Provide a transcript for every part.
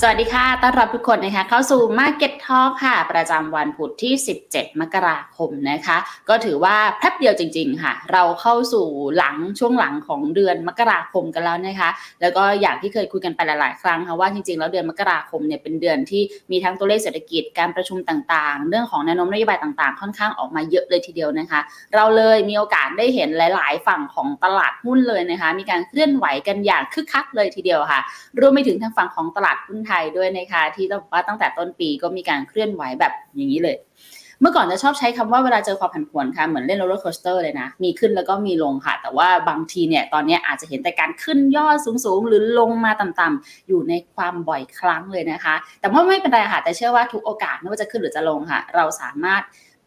สวัสดีค่ะ ต้อนรับทุกคนนะคะ เข้าสู่ Market Talk ค่ะ ประจำวันพุธที่ 17 มกราคมนะคะ ก็ถือว่าแป๊บเดียวจริง ๆ ค่ะ เราเข้าสู่หลังช่วงหลังของเดือนมกราคมกันแล้วนะคะ แล้วก็อย่างที่เคยคุยกันไปหลาย ๆ ครั้งค่ะว่าจริง ๆ แล้วเดือนมกราคมเนี่ยเป็นเดือนที่มีทั้งตัวเลขเศรษฐกิจ การประชุมต่างๆ เรื่องของแนวโน้มนโยบายต่างๆ ค่อนข้างออกมาเยอะเลยทีเดียวนะคะ เราเลยมีโอกาสได้เห็นหลาย ๆ ฝั่งของตลาดหุ้นเลยนะคะ มีการเคลื่อนไหวกันอย่างคึกคักเลยทีเดียวค่ะ รวมไปถึงทางฝั่งของตลาดหุ้นไทยด้วยนะคะ ที่ต้องบอกว่าตั้งแต่ต้นปีก็มีการเคลื่อนไหวแบบอย่างนี้เลย เมื่อก่อนจะชอบใช้คำว่าเวลาเจอความผันผวนค่ะเหมือนเล่น roller coaster เลยนะ มีขึ้นแล้วก็มีลงค่ะ แต่ว่าบางทีเนี่ยตอนนี้อาจจะเห็นแต่การขึ้นยอดสูงๆ หรือลงมาต่ำๆอยู่ในความบ่อยครั้งเลยนะคะ แต่ว่าไม่เป็นไรค่ะแต่เชื่อว่าทุกโอกาสไม่ว่าจะขึ้นหรือจะลงค่ะ เราสามารถ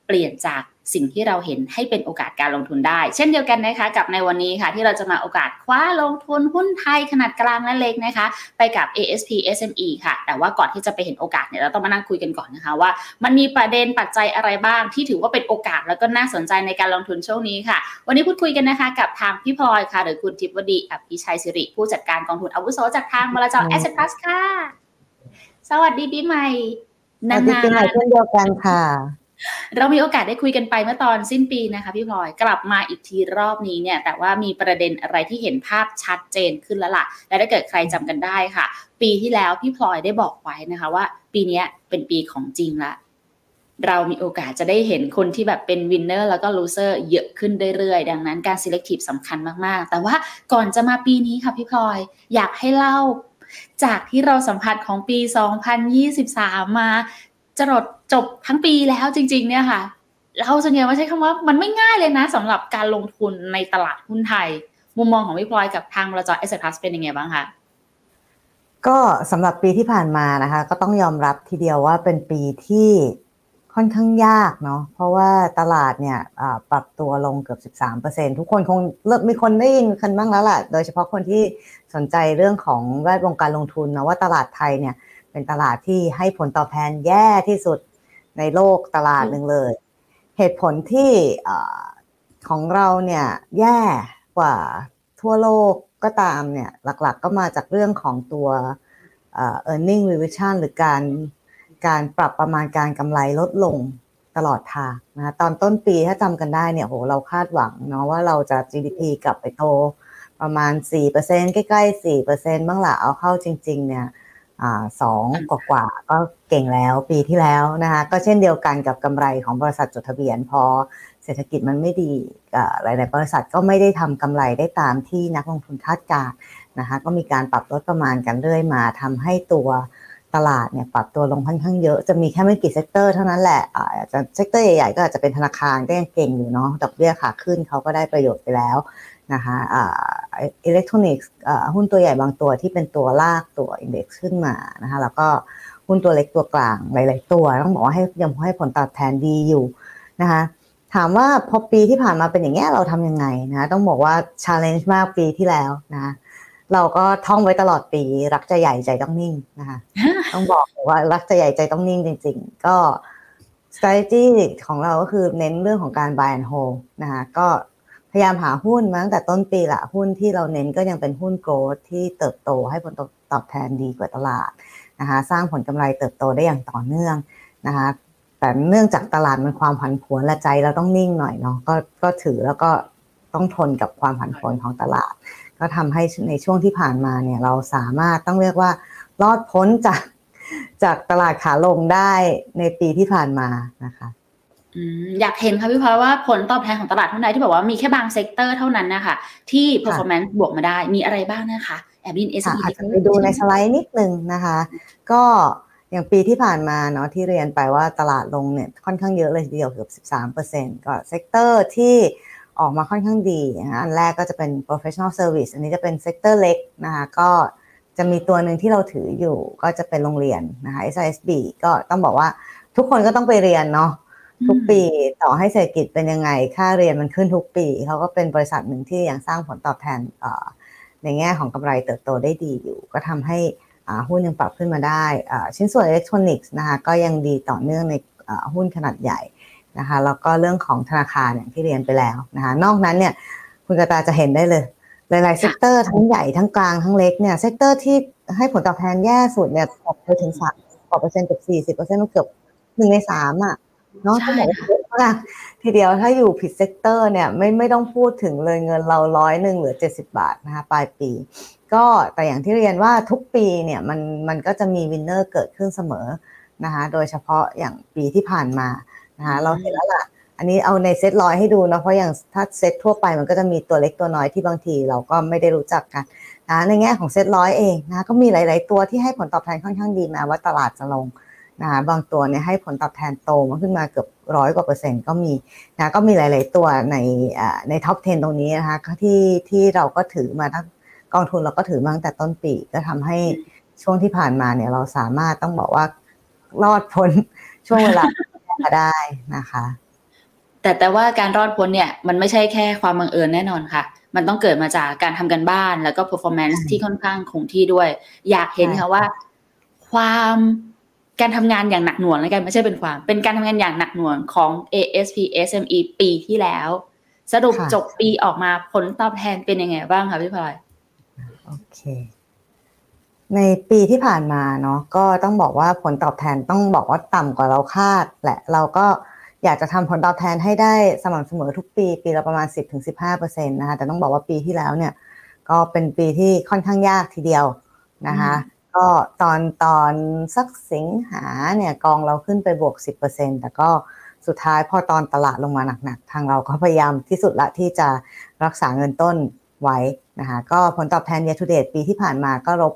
เปลี่ยนจาก สิ่งที่เราเห็นให้เป็นโอกาสการลงทุนได้ เช่นเดียวกันนะคะกับในวันนี้ค่ะ ที่เราจะมาโอกาสคว้าลงทุนหุ้นไทยขนาดกลางและเล็กนะคะ ไปกับ ASP SME ค่ะ แต่ว่าก่อนที่จะไปเห็นโอกาสเนี่ยเราต้องมานั่งคุยกันก่อนนะคะว่า มันมีประเด็นปัจจัยอะไรบ้างที่ถือว่าเป็นโอกาสแล้วก็น่าสนใจในการลงทุนช่วงนี้ค่ะ วันนี้พูดคุยกันนะคะกับทางพี่พลอยค่ะหรือคุณทิพวดีอภิชัยสิริ ผู้จัดการกองทุนอาวุโสจากทางบลจ Asset Plus ค่ะ สวัสดีปีใหม่สวัสดีปีใหม่เช่นเดียวกันค่ะ เรามีโอกาสได้คุยกันไปเมื่อตอนสิ้นปีนะคะพี่พลอยกลับมาอีกทีรอบนี้เนี่ยแต่ว่ามีประเด็นอะไรที่เห็นภาพชัดเจนขึ้นแล้วล่ะ และถ้าเกิดใครจำกันได้ค่ะ ปีที่แล้วพี่พลอยได้บอกไว้นะคะว่า ปีนี้เป็นปีของจริงละเรามีโอกาสจะได้เห็นคนที่แบบเป็น winner แล้วก็ loser เยอะขึ้นเรื่อยๆ ดังนั้นการ selective สำคัญมากๆ แต่ว่าก่อนจะมาปีนี้ค่ะพี่พลอยอยากให้เล่า จากที่เราสัมผัสของปี 2023 มา จรดจบทั้งปีแล้วจริง ๆ เนี่ยค่ะ เราส่วนใหญ่ว่าใช้คำว่ามันไม่ง่ายเลยนะสำหรับการลงทุนในตลาดหุ้นไทย มุมมองของพี่พลอยกับทางบลจ Asset Plus เป็นยังไงบ้างคะก็สำหรับปีที่ผ่านมานะคะ ก็ต้องยอมรับทีเดียวว่าเป็นปีที่ค่อนข้างยากเนาะเพราะว่าตลาดเนี่ยปรับตัวลงเกือบ 13%ทุกคนคงเริ่มมีคนได้ยินกันบ้างแล้วแหละโดยเฉพาะคนที่สนใจเรื่องของแวดวงการลงทุนนะว่าตลาดไทยเนี่ย เป็นตลาดที่ให้ผลตอบแทนแย่ที่สุดในโลกตลาดหนึ่งเลย เหตุผลที่ของเราเนี่ยแย่กว่าทั่วโลกก็ตามเนี่ยหลักๆก็มาจากเรื่องของตัว earning revision หรือการการปรับประมาณการกำไรลดลงตลอดทางนะตอนต้นปีถ้าจำกันได้เนี่ยโหเราคาดหวังเนาะว่าเราจะ GDP กลับไปโตประมาณ 4%ใกล้ๆ4%บ้างละเอาเข้าจริง ๆ เนี่ย สองกว่าๆก็เก่งแล้วปีที่แล้วนะคะก็เช่นเดียวกันกับกำไรของบริษัทจดทะเบียนพอเศรษฐกิจมันไม่ดีหลาย ๆ บริษัทก็ไม่ได้ทำกำไรได้ตามที่นักลงทุนคาดการนะคะก็มีการปรับลดประมาณกันเรื่อยมาทำให้ตัวตลาดเนี่ยปรับตัวลงค่อนข้างเยอะจะมีแค่ไม่กี่ sector เท่านั้นแหละอาจจะ sector ใหญ่ ๆ ก็อาจจะเป็นธนาคารก็ยังเก่งอยู่เนาะดอกเบี้ยขาขึ้นเขาก็ได้ประโยชน์ไปแล้ว นะคะอิเล็กทรอนิกส์หุ้นตัวใหญ่บางตัวที่เป็นตัวลากตัว index ขึ้นมานะคะแล้วก็หุ้นตัวเล็กตัวกลางหลาย ๆ ตัวต้องบอกว่าให้ยังให้ผลตอบแทนดีอยู่นะคะถามว่าพอปีที่ผ่านมาเป็นอย่างเงี้ยเราทำยังไงนะต้องบอกว่า challenge มากปีที่แล้วนะเราก็ท่องไว้ตลอดปี รักจะใหญ่ใจต้องนิ่งนะคะต้องบอกว่ารักจะใหญ่ใจต้องนิ่งจริง ๆ ก็ strategy ของเราก็คือเน้นเรื่องของการ buy and hold นะคะก็ พยายามหาหุ้นมาตั้งแต่ต้นปีละหุ้นที่เราเน้นก็ยังเป็นหุ้นโกลด์ที่เติบโตให้ผลตอบแทนดีกว่าตลาดนะคะสร้างผลกำไรเติบโตได้อย่างต่อเนื่องนะคะแต่เนื่องจากตลาดมันความผันผวนและใจเราต้องนิ่งหน่อยเนาะก็ก็ถือแล้วก็ต้องทนกับความผันผวนของตลาด ก็ทำให้ในช่วงที่ผ่านมาเนี่ยเราสามารถต้องเรียกว่ารอดพ้นจากจากตลาดขาลงได้ในปีที่ผ่านมานะคะ อยากเห็นค่ะพี่พลอยว่าผลตอบแทนของตลาดทุนไทยที่บอกว่ามีแค่บาง sector เท่านั้นนะคะที่ performance บวกมาได้มีอะไรบ้างนะคะแอบดินเอสอาจจะไปดูในสไลด์นิดนึงนะคะ ก็อย่างปีที่ผ่านมาเนาะที่เรียนไปว่าตลาดลงเนี่ยค่อนข้างเยอะเลยทีเดียวเกือบ13%ก็ sector ที่ออกมาค่อนข้างดีนะอันแรกก็จะเป็น professional service อันนี้จะเป็น sector เล็กนะคะก็จะมีตัวหนึ่งที่เราถืออยู่ก็จะเป็นโรงเรียนนะคะ SISB ก็ต้องบอกว่าทุกคนก็ต้องไปเรียนเนาะ ทุกปีต่อให้เศรษฐกิจเป็นยังไง ค่าเรียนมันขึ้นทุกปี เขาก็เป็นบริษัทหนึ่งที่ยังสร้างผลตอบแทนในแง่ของกำไรเติบโตได้ดีอยู่ ก็ทำให้หุ้นยังปรับขึ้นมาได้ชิ้นส่วนอิเล็กทรอนิกส์นะคะก็ยังดีต่อเนื่องในหุ้นขนาดใหญ่นะคะแล้วก็เรื่องของธนาคารอย่างที่เรียนไปแล้วนะคะนอกนั้นเนี่ยคุณกระตาจะเห็นได้เลย หลายๆ sector ทั้งใหญ่ทั้งกลางทั้งเล็กเนี่ย sector ที่ให้ผลตอบแทนแย่สุดเนี่ยตกไปถึงสามสิบกว่าเปอร์เซ็นต์เกือบสี่สิบเปอร์เซ็นต์เกือบหนึ่งในสามอะ เนาะใช่ต้องบอกว่าเยอะมากทีเดียวถ้าอยู่ผิด sector เนี่ยไม่ไม่ต้องพูดถึงเลยเงินเราร้อยหนึ่งเหลือเจ็ดสิบบาทนะคะปลายปี ก็แต่อย่างที่เรียนว่าทุกปีเนี่ยมันมันก็จะมีวินเนอร์เกิดขึ้นเสมอนะคะโดยเฉพาะอย่างปีที่ผ่านมานะคะเราเห็นแล้วล่ะ อันนี้เอาในเซตร้อยให้ดูนะเพราะอย่างถ้าเซตทั่วไปมันก็จะมีตัวเล็กตัวน้อยที่บางทีเราก็ไม่ได้รู้จักกันนะในแง่ของเซตร้อยเองนะก็มีหลาย ๆ ตัวที่ให้ผลตอบแทนค่อนข้างดีแม้ว่าตลาดจะลง นะคะบางตัวเนี่ยให้ผลตอบแทนโตมาขึ้นมาเกือบร้อยกว่าเปอร์เซ็นต์ก็มีนะก็มีหลาย ๆ ตัวในอ่าในท็อป 10 ตรงนี้นะคะที่ที่เราก็ถือมาทั้งกองทุนเราก็ถือมาตั้งแต่ต้นปี ก็ทำให้ช่วงที่ผ่านมาเนี่ยเราสามารถต้องบอกว่ารอดพ้นช่วงเวลามาได้นะคะ แต่แต่ว่าการรอดพ้นเนี่ยมันไม่ใช่แค่ความบังเอิญแน่นอนค่ะ มันต้องเกิดมาจากการทำกันบ้านแล้วก็ performance ใช่ที่ค่อนข้างคงที่ด้วย อยากเห็นใช่ค่ะว่า ความ การทำงานอย่างหนักหน่วงแล้วกันไม่ใช่เป็นความ เป็นการทำงานอย่างหนักหน่วงของ ASP SME ปีที่แล้ว สรุปจบปีออกมาผลตอบแทนเป็นยังไงบ้างคะพี่พลอยโอเค ในปีที่ผ่านมาเนาะก็ต้องบอกว่าผลตอบแทนต้องบอกว่าต่ำกว่าเราคาดแหละเราก็อยากจะทำผลตอบแทนให้ได้สม่ำเสมอทุกปี ปีละประมาณ 10-15%นะคะแต่ต้องบอกว่าปีที่แล้วเนี่ย ก็เป็นปีที่ค่อนข้างยากทีเดียวนะคะ ก็ตอนตอนสักสิงหาเนี่ยกองเราขึ้นไปบวก 10%แต่ก็สุดท้ายพอตอนตลาดลงมาหนักๆ ทางเราก็พยายามที่สุดละที่จะรักษาเงินต้นไว้นะคะก็ผลตอบแทน year to date ปีที่ผ่านมาก็ลบ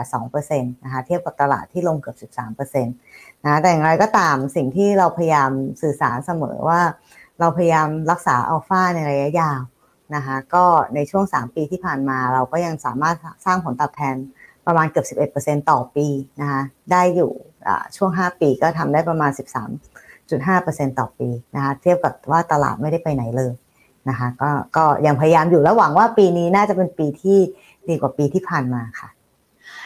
0.82%นะคะเทียบกับตลาดที่ลงเกือบ 13%นะแต่อย่างไรก็ตามสิ่งที่เราพยายามสื่อสารเสมอว่า เราพยายามรักษาอัลฟาในระยะยาวนะคะก็ในช่วง 3 ปีที่ผ่านมาเราก็ยังสามารถสร้างผลตอบแทน ประมาณเกือบ 11%ต่อปีนะคะได้อยู่ช่วง 5 ปีก็ทำได้ประมาณ 13.5%ต่อปีนะคะเทียบกับว่าตลาดไม่ได้ไปไหนเลยนะคะก็ก็ยังพยายามอยู่และหวังว่าปีนี้น่าจะเป็นปีที่ดีกว่าปีที่ผ่านมาค่ะ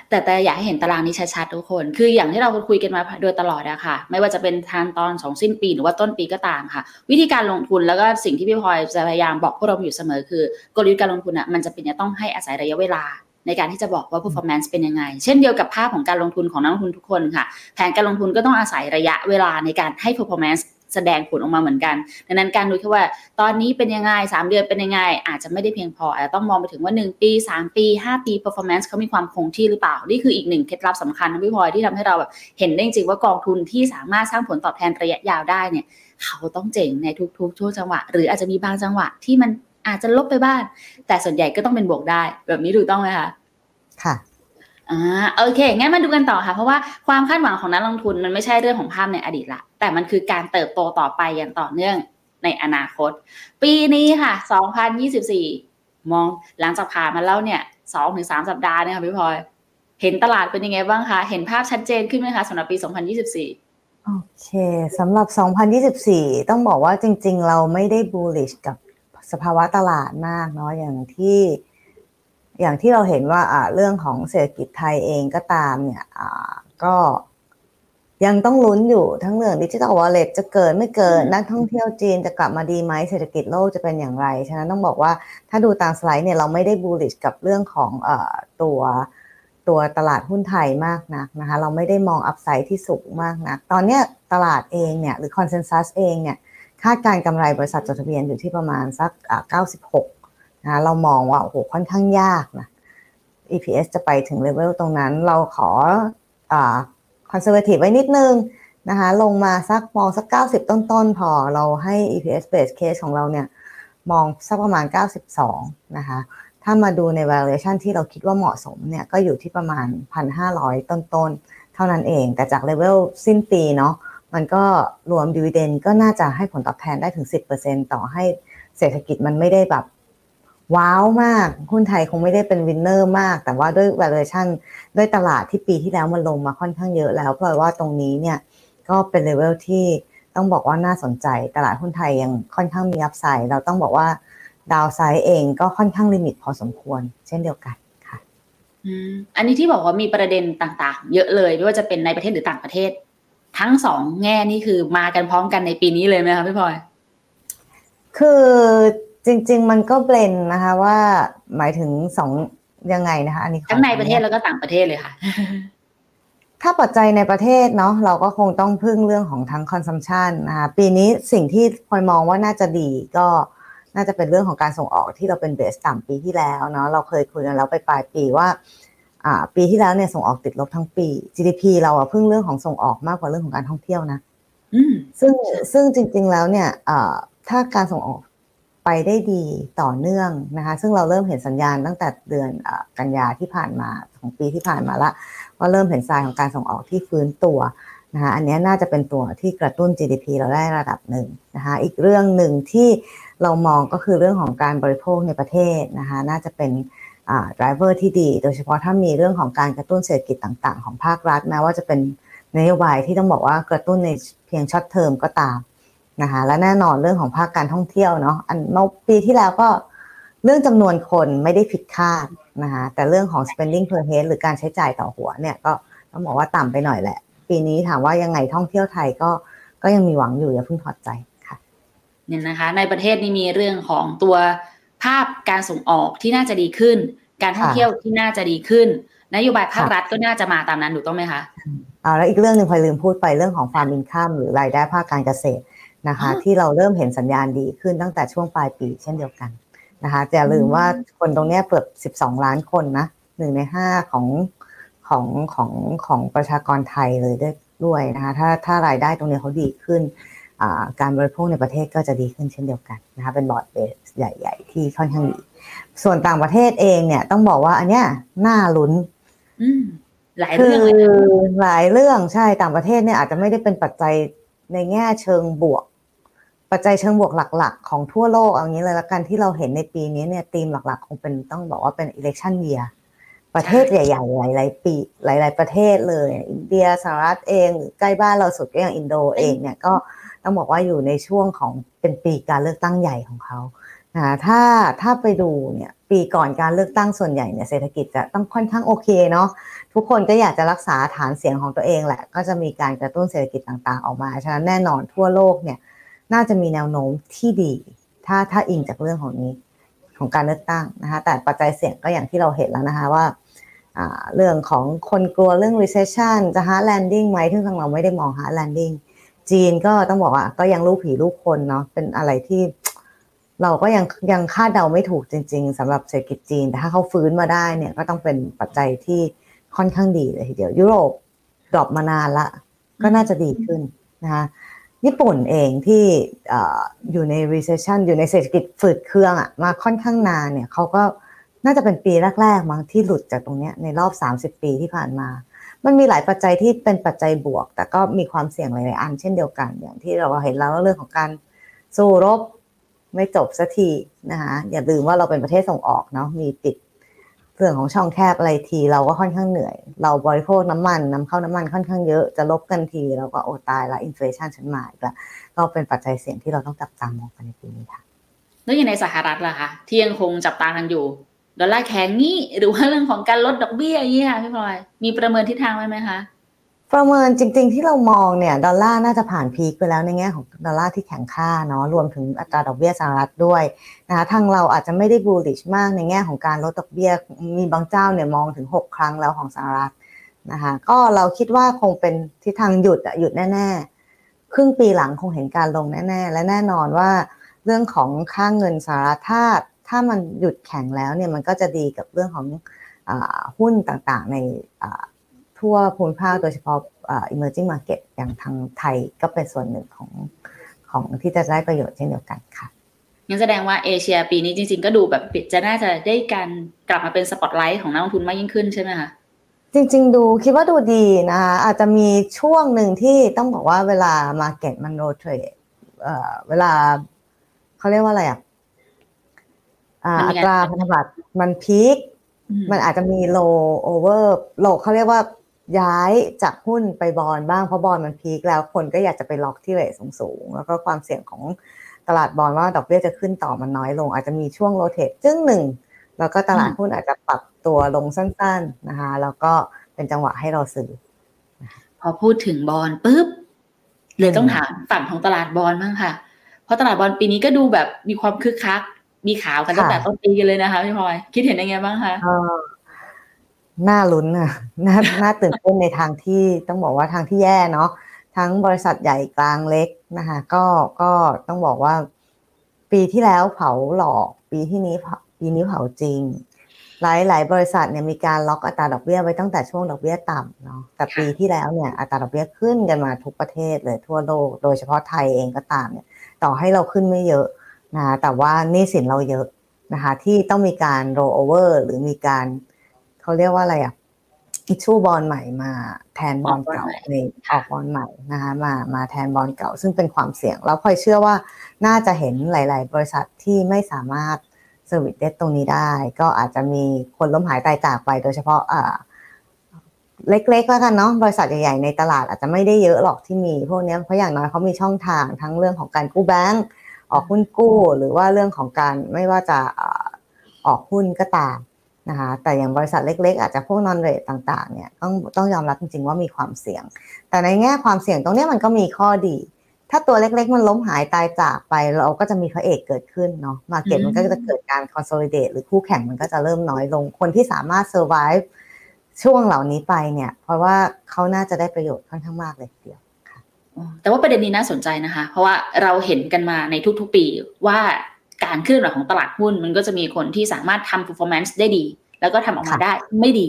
แต่แต่อยากให้เห็นตารางนี้ชัดๆทุกคน คืออย่างที่เราคุยกันมาโดยตลอดอะค่ะ ไม่ว่าจะเป็นทางตอนสองสิ้นปีหรือว่าต้นปีก็ตามค่ะ วิธีการลงทุนแล้วก็สิ่งที่พี่พลอยจะพยายามบอกพวกเราอยู่เสมอคือกลยุทธ์การลงทุนอะมันจะเป็นจะต้องให้อาศัยระยะเวลา ในการที่จะบอกว่า performance เป็นยังไง เช่นเดียวกับภาพของการลงทุนของนักลงทุนทุกคนค่ะ แผนการลงทุนก็ต้องอาศัยระยะเวลาในการให้ performance แสดงผลออกมาเหมือนกัน ดังนั้นการดูแค่ว่า ตอนนี้เป็นยังไง 3 เดือนเป็นยังไง อาจจะไม่ได้เพียงพออาจจะต้องมองไปถึงว่า 1 ปี 3 ปี 5 ปี performance เขามีความคงที่หรือเปล่า นี่คืออีกหนึ่งเคล็ดลับสำคัญนะพี่พลอยที่ทำให้เราแบบเห็นได้จริงๆว่ากองทุนที่สามารถสร้างผลตอบแทนระยะยาวได้เนี่ยเขาต้องเจ๋งในทุกๆช่วงจังหวะ หรืออาจจะมีบางจังหวะที่มันอาจจะลบไปบ้าง แต่ส่วนใหญ่ก็ต้องเป็นบวกได้ แบบนี้ถูกต้องไหมคะค่ะอ่าโอเค งั้นมาดูกันต่อค่ะ เพราะว่าความคาดหวังของนักลงทุนมันไม่ใช่เรื่องของภาพในอดีตละ แต่มันคือการเติบโตต่อไปอย่างต่อเนื่องในอนาคต ปีนี้ค่ะ 2024 มองหลังจากผ่านมาแล้วเนี่ย2-3ถึงสัปดาห์เนี่ยค่ะพี่พลอย เห็นตลาดเป็นยังไงบ้างคะ เห็นภาพชัดเจนขึ้นไหมคะสำหรับปี 2024โอเคสำหรับ 2024 ต้องบอกว่าจริง ๆ เราไม่ได้ bullish กับ สภาวะตลาดมากเนาะอย่างที่ อย่างที่เราเห็นว่าอ่าเรื่องของเศรษฐกิจไทยเองก็ตามเนี่ยอ่าก็ยังต้องลุ้นอยู่ทั้งเรื่องดิจิทัลวอลเล็ตจะเกิดไม่เกิดอืมนักท่องเที่ยวจีนจะกลับมาดีไหมเศรษฐกิจโลกจะเป็นอย่างไร ฉะนั้นต้องบอกว่าถ้าดูตามสไลด์เนี่ยเราไม่ได้ bullish กับเรื่องของเอ่อตัวตัวตลาดหุ้นไทยมากนักนะคะ เราไม่ได้มอง upside ที่สูงมากนัก ตอนเนี้ยตลาดเองเนี่ยหรือ consensus เองเนี่ย คาดการกำไรบริษัทจดทะเบียนอยู่ที่ประมาณสัก 96นะคะเรามองว่าโอ้โหค่อนข้างยากนะ EPS จะไปถึงเลเวลตรงนั้น เราขอ conservative ไว้นิดนึงนะคะลงมาสักมองสัก 90 ต้นๆ พอเราให้ EPS base case ของเราเนี่ยมองสักประมาณ 92 นะคะ ถ้ามาดูใน valuation ที่เราคิดว่าเหมาะสมเนี่ยก็อยู่ที่ประมาณ 1,500 ต้นๆ เท่านั้นเอง แต่จากเลเวลสิ้นปีเนาะ มันก็รวม dividend ก็น่าจะให้ผลตอบแทนได้ถึง 10%ต่อให้เศรษฐกิจมันไม่ได้แบบ wow มาก หุ้นไทยคงไม่ได้เป็น winner มาก แต่ว่าด้วย valuation ด้วยตลาดที่ปีที่แล้วมันลงมาค่อนข้างเยอะแล้ว เพราะว่าตรงนี้เนี่ยก็เป็นเลเวลที่ต้องบอกว่าน่าสนใจ ตลาดหุ้นไทยยังค่อนข้างมีอัพไซด์เราต้องบอกว่าดาวไซด์เองก็ค่อนข้างลิมิตพอสมควร เช่นเดียวกันค่ะอันนี้ที่บอกว่ามีประเด็นต่างๆ เยอะเลยไม่ว่าจะเป็นในประเทศหรือต่างประเทศ ทั้งสองแง่นี่คือมากันพร้อมกันในปีนี้เลยไหมคะพี่พลอยคือจริง ๆ มันก็เบลนนะคะว่าหมายถึงสองยังไงนะคะ อันนี้ขอทั้งในประเทศแล้วก็ต่างประเทศเลยค่ะ ถ้าปัจจัยในประเทศเนาะเราก็คงต้องพึ่งเรื่องของทั้ง consumption นะคะปีนี้สิ่งที่พลอยมองว่าน่าจะดีก็น่าจะเป็นเรื่องของการส่งออกที่เราเป็น base ต่ำปีที่แล้วเนาะเราเคยคุยกันแล้วไปปลายปีว่าอ่า ปีที่แล้วเนี่ยส่งออกติดลบทั้งปี GDP เราอะพึ่งเรื่องของส่งออกมากกว่าเรื่องของการท่องเที่ยวนะอืมซึ่งซึ่งจริง ๆแล้วเนี่ยเอ่อถ้าการส่งออกไปได้ดีต่อเนื่องนะคะ ซึ่งเราเริ่มเห็นสัญญาณตั้งแต่เดือนเอ่อกันยาที่ผ่านมาของปีที่ผ่านมาละว่าเริ่มเห็นทรายของการส่งออกที่ฟื้นตัวนะคะอันนี้น่าจะเป็นตัวที่กระตุ้น GDP เราได้ระดับหนึ่งนะคะอีกเรื่องหนึ่งที่เรามองก็คือเรื่องของการบริโภคในประเทศนะคะน่าจะเป็น อ่า driver ที่ดี โดยเฉพาะถ้ามีเรื่องของการกระตุ้นเศรษฐกิจต่างๆ ของภาครัฐแม้ว่าจะเป็นนโยบายที่ต้องบอกว่ากระตุ้นในเพียง short term ก็ตามนะคะและแน่นอนเรื่องของภาคการท่องเที่ยวเนาะอันเมื่อปีที่แล้วก็เรื่องจำนวนคนไม่ได้ผิดคาดนะคะแต่เรื่องของ spending per head หรือการใช้จ่ายต่อหัวเนี่ยก็ต้องบอกว่าต่ำไปหน่อยแหละ ปีนี้ถามว่ายังไงท่องเที่ยวไทยก็ก็ยังมีหวังอยู่อย่าเพิ่งถอดใจค่ะเนี่ยนะคะ ในประเทศนี่มีเรื่องของตัว ภาพการส่งออกที่น่าจะดีขึ้น การท่องเที่ยวที่น่าจะดีขึ้น นโยบายภาครัฐก็น่าจะมาตามนั้นถูกต้องไหมคะเอาแล้วอีกเรื่องหนึ่งพลอยลืมพูดไปเรื่องของฟาร์มอินข้ามหรือรายได้ภาคการเกษตรนะคะอ๋อที่เราเริ่มเห็นสัญญาณดีขึ้นตั้งแต่ช่วงปลายปีเช่นเดียวกันนะคะจะอย่าลืมว่าคนตรงเนี้ยเกือบ12 ล้านคนนะหนึ่งในห้าของของของของประชากรไทยเลยด้วยด้วยนะคะถ้าถ้ารายได้ตรงนี้เขาดีขึ้นอ่า การบริโภคในประเทศก็จะดีขึ้นเช่นเดียวกันนะคะเป็นบอร์ดเบสใหญ่ ๆ ที่ค่อนข้างดีส่วนต่างประเทศเองเนี่ยต้องบอกว่าอันเนี้ยน่าลุ้นหลายคืเรื่องเลยหลายเรื่องใช่ต่างประเทศเนี่ยอาจจะไม่ได้เป็นปัจจัยในแง่เชิงบวก ปัจจัยเชิงบวกหลัก ๆ ของทั่วโลกเอางี้เลยละกันที่เราเห็นในปีนี้เนี่ยธีมหลัก ๆ คงเป็นต้องบอกว่าเป็น election year ประเทศใหญ่ๆ หลายๆ ปี หลาย ๆ ประเทศเลย อินเดียสหรัฐเอง ใกล้บ้านเราสุดก็อย่างอินโดเองเนี่ยก็ ต้องบอกว่าอยู่ในช่วงของเป็นปีการเลือกตั้งใหญ่ของเขาถ้าถ้าไปดูเนี่ยปีก่อนการเลือกตั้งส่วนใหญ่เนี่ยเศรษฐกิจจะต้องค่อนข้างโอเคเนาะทุกคนก็อยากจะรักษาฐานเสียงของตัวเองแหละ ก็จะมีการกระตุ้นเศรษฐกิจต่างๆ ออกมาฉะนั้นแน่นอนทั่วโลกเนี่ยน่าจะมีแนวโน้มที่ดี ถ้าถ้าอิงจากเรื่องของนี้ของการเลือกตั้งนะคะแต่ปัจจัยเสี่ยงก็อย่างที่เราเห็นแล้วนะคะว่าอ่าเรื่องของคนกลัวเรื่อง recession จะ hard landing ไหมซึ่งทางเราไม่ได้มอง hard landing จีนก็ต้องบอกว่าก็ยังลูกผีลูกคนเนาะเป็นอะไรที่ เราก็ยังยังคาดเดาไม่ถูกจริง ๆสำหรับเศรษฐกิจจีน แต่ถ้าเขาฟื้นมาได้เนี่ยก็ต้องเป็นปัจจัยที่ค่อนข้างดีเลยทีเดียวยุโรปดรอปมานานละ ก็น่าจะดีขึ้นนะคะญี่ปุ่นเองที่อออยู่ใน recession อยู่ในเศรษฐกิจฝืดเครื่องอะมาค่อนข้างนานเนี่ยเขาก็น่าจะเป็นปีแรก ๆ มั้งที่หลุดจากตรงเนี้ยในรอบ 30 ปีที่ผ่านมา มันมีหลายปัจจัยที่เป็นปัจจัยบวก แต่ก็มีความเสี่ยงหลายๆอันเช่นเดียวกัน อย่างที่เราเห็นแล้วเรื่องของการสู้รบไม่จบสักทีนะคะอย่าลืมว่าเราเป็นประเทศส่งออกเนาะมีปิดเรื่องของช่องแคบอะไรที เราก็ค่อนข้างเหนื่อย เราบริโภคน้ำมันนำเข้าน้ำมันค่อนข้างเยอะจะรบกันทีเราก็โอ้ตายละ inflation มาอีกแล้วก็เป็นปัจจัยเสี่ยงที่เราต้องจับตามองกันในปีนี้ค่ะ แล้วอย่างในสหรัฐล่ะคะที่ยังคงจับตากันอยู่ ดอลลาร์แข็งนี่หรือว่าเรื่องของการลดดอกเบี้ยอย่างนี้ค่ะพี่พลอย มีประเมินทิศทางไว้ไหมคะประเมินจริง ๆ ที่เรามองเนี่ยดอลลาร์น่าจะผ่าน peak ไปแล้วในแง่ของดอลลาร์ที่แข็งค่าเนาะรวมถึงอัตราดอกเบี้ยสหรัฐด้วยนะคะทางเราอาจจะไม่ได้บูลลิชมากในแง่ของการลดดอกเบี้ยมีบางเจ้าเนี่ยมองถึง 6 ครั้งแล้วของสหรัฐนะคะก็เราคิดว่าคงเป็นทิศทางหยุดอะหยุดแน่ๆครึ่งปีหลังคงเห็นการลงแน่ๆ และแน่นอนว่าเรื่องของค่าเงินสหรัฐถ้า ถ้ามันหยุดแข็งแล้วเนี่ยมันก็จะดีกับเรื่องของอาหุ้นต่างๆ ในอ่าทั่วภูมิภาคโดยเฉพาะอ่า emerging market อย่างทางไทยก็เป็นส่วนหนึ่งของของที่จะได้ประโยชน์เช่นเดียวกันค่ะงั้นแสดงว่าเอเชียปีนี้จริง ๆ ก็ดูแบบจะน่าจะได้การกลับมาเป็นสปอตไลท์ของนักลงทุนมากยิ่งขึ้นใช่ไหมคะจริง ๆ ดูคิดว่าดูดีนะคะอาจจะมีช่วงหนึ่งที่ต้องบอกว่าเวลา market มันโรเทรดเอ่อเวลาเขาเรียกว่าอะไรอะ อ่ามันอัมีตราการพันธบัตรมันพีคมันอาจจะมี low over low เขาเรียกว่าย้ายจากหุ้นไปบอลบ้างเพราะบอลมันพีคแล้วคนก็อยากจะไปล็อกที่เรทสูงๆ แล้วก็ความเสี่ยงของตลาดบอลว่าดอกเบี้ยจะขึ้นต่อมันน้อยลง อาจจะมีช่วงโรเทตจึ้งหนึ่งแล้วก็ตลาดหุ้นอาจจะปรับตัวลงสั้นๆนะคะ แล้วก็เป็นจังหวะให้เราซื้อพอพูดถึงบอลปุ๊บเลยต้องอืมถามฝั่งของตลาดบอลบ้างค่ะ เพราะตลาดบอลปีนี้ก็ดูแบบมีความคึกคัก มีข่าวกันตั้งแต่ต้นปีกันเลยนะคะพี่พลอย คิดเห็นยังไงบ้างคะน่าลุ้นอะน่าน่าตื่นเต้นในทางที่ต้องบอกว่าทางที่แย่เนาะทั้งบริษัทใหญ่กลางเล็กนะคะก็ก็ต้องบอกว่า ปีที่แล้วเผาหลอกปีที่นี้ปีนี้เผาจริง หลายหลายบริษัทเนี่ยมีการล็อกอัตราดอกเบี้ยไว้ตั้งแต่ช่วงดอกเบี้ยต่ำเนาะแต่ปีที่แล้วเนี่ยอัตราดอกเบี้ยขึ้นกันมาทุกประเทศเลยทั่วโลก โดยเฉพาะไทยเองก็ตามเนี่ย ต่อให้เราขึ้นไม่เยอะ นะแต่ว่านี่สินเราเยอะนะคะที่ต้องมีการ roll over หรือมีการเขาเรียกว่าอะไรอะ issue bond ใหม่มาแทน bond เก่าในออก bond ใหม่นะคะมามาแทนบอลเก่า ซึ่งเป็นความเสี่ยง แล้วพลอยเชื่อว่าน่าจะเห็นหลาย ๆ บริษัทที่ไม่สามารถ service debt รงนี้ได้ ก็อาจจะมีคนล้มหายตายจากไปโดยเฉพาะอ่าเล็ก ๆ แล้วกันเนาะบริษัทใหญ่ ๆ ในตลาดอาจจะไม่ได้เยอะหรอกที่มีพวกนี้เพราะอย่างน้อยเขามีช่องทางทั้งเรื่องของการกู้แบงก์ ออกหุ้นกู้หรือว่าเรื่องของการไม่ว่าจะออกหุ้นก็ตามนะคะแต่อย่างบริษัทเล็ก ๆ อาจจะพวกนอนเรทต่างๆเนี่ยต้องต้องยอมรับจริง ๆ ว่ามีความเสี่ยง แต่ในแง่ความเสี่ยงตรงนี้มันก็มีข้อดี ถ้าตัวเล็ก ๆ มันล้มหายตายจากไปเราก็จะมีพระเอกเกิดขึ้นเนาะมาเก็ตมันก็จะเกิดการ consolidate หรือคู่แข่งมันก็จะเริ่มน้อยลงคนที่สามารถ survive ช่วงเหล่านี้ไปเนี่ย เพราะว่าเขาน่าจะได้ประโยชน์ค่อนข้างมากเลยเดียวค่ะ แต่ว่าประเด็นนี้น่าสนใจนะคะ เพราะว่าเราเห็นกันมาในทุกๆปีว่าการเคลื่อนไหวของตลาดหุ้น มันก็จะมีคนที่สามารถทำ performance ได้ดี แล้วก็ทำออกมาได้ไม่ดี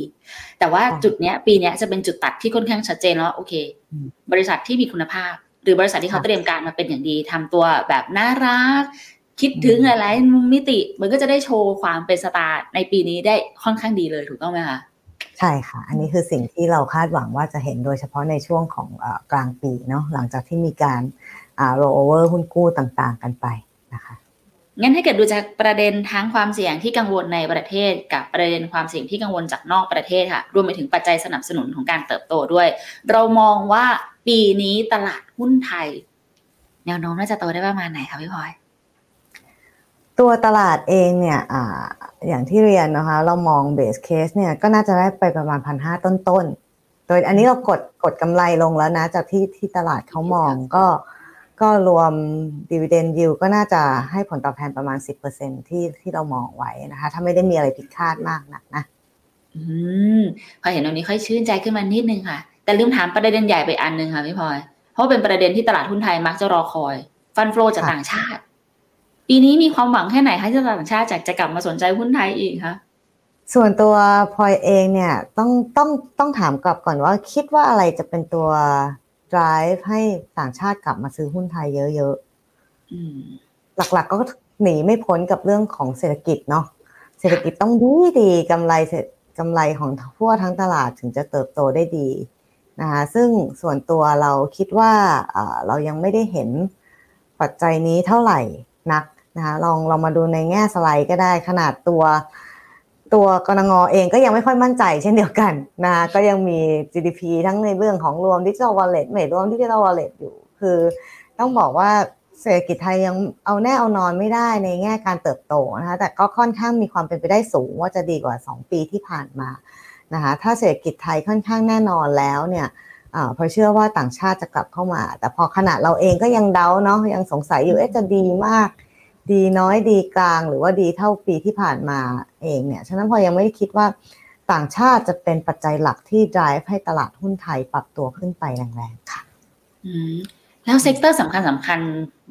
แต่ว่าจุดเนี้ย ปีนี้จะเป็นจุดตัดที่ค่อนข้างชัดเจนว่าโอเค บริษัทที่มีคุณภาพ หรือบริษัทที่เขาเตรียมการมาเป็นอย่างดีทำตัวแบบน่ารัก คิดถึงอะไรมุมมิติ มันก็จะได้โชว์ความเป็นสตาร์ในปีนี้ได้ค่อนข้างดีเลยถูกต้องไหมคะ ใช่ค่ะ อันนี้คือสิ่งที่เราคาดหวังว่าจะเห็นโดยเฉพาะในช่วงของอกลางปีเนาะหลังจากที่มีการโรเวอร์หุ้นกู้ต่างๆกันไปนะคะงั้นให้เกิดดูจากประเด็นทั้งความเสี่ยงที่กังวลในประเทศ กับประเด็นความเสี่ยงที่กังวลจากนอกประเทศค่ะ รวมไปถึงปัจจัยสนับสนุนของการเติบโตด้วย เรามองว่าปีนี้ตลาดหุ้นไทย แนวโน้มน่าจะโตได้ประมาณไหนคะพี่พลอย ตัวตลาดเองเนี่ยออย่างที่เรียนนะคะ เรามองเบสเคสเนี่ยก็น่าจะได้ไปประมาณพันห้าต้นๆ โดยอันนี้เรากดกดกำไรลงแล้วนะ จากที่ที่ตลาดเขามองก็ก็รวมดีเวเดนยิวก็น่าจะให้ผลตอบแทนประมาณ 10%ที่ที่เรามองไว้นะคะ ถ้าไม่ได้มีอะไรผิดคาดมากนักนะอืมพอเห็นตรงนี้ค่อยชื่นใจขึ้นมานิดนึงค่ะ แต่ลืมถามประเด็นใหญ่ไปอันนึงค่ะพี่พลอย เพราะเป็นประเด็นที่ตลาดหุ้นไทยมักจะรอคอย ฟันฟลอจากต่างชาติ ปีนี้มีความหวังแค่ไหนให้ตลาดต่างชาติจะจะกลับมาสนใจหุ้นไทยอีกคะส่วนตัวพลอยเองเนี่ยต้องต้องต้องถามกลับก่อนว่าคิดว่าอะไรจะเป็นตัว drive ให้ต่างชาติกลับมาซื้อหุ้นไทยเยอะๆหลักๆก็หนีไม่พ้นกับเรื่องของเศรษฐกิจเนาะเศรษฐกิจต้องดีดีกำไรกำไรของทั่วทั้งตลาดถึงจะเติบโตได้ดีนะคะซึ่งส่วนตัวเราคิดว่าเรายังไม่ได้เห็นปัจจัยนี้เท่าไหร่นัก นะคะลองเรามาดูในแง่สไลด์ก็ได้ขนาดตัวตัวกรงงเองก็ยังไม่ค่อยมั่นใจเช่นเดียวกันนะก็ยังมี GDP ทั้งในเรื่องของรวมดิจิทัลวอลเล็ตไม่รวมดิจิทัลวอลเล็ตอยู่ คือต้องบอกว่าเศรษฐกิจไทยยังเอาแน่เอานอนไม่ได้ในแง่การเติบโตนะคะแต่ก็ค่อนข้างมีความเป็นไปได้สูงว่าจะดีกว่า 2 ปีที่ผ่านมานะคะถ้าเศรษฐกิจไทยค่อนข้างแน่นอนแล้วเนี่ยพลอยเชื่อว่าต่างชาติจะกลับเข้ามา แต่พอขณะเราเองก็ยังเดาเนาะยังสงสัยอยู่เอ๊ะจะดีมาก ดีน้อยดีกลางหรือว่าดีเท่าปีที่ผ่านมาเองเนี่ย ฉะนั้นพลอยยังไม่ได้คิดว่าต่างชาติจะเป็นปัจจัยหลักที่ drive ให้ตลาดหุ้นไทยปรับตัวขึ้นไปแรงๆค่ะแล้ว sector สำคัญสำคัญ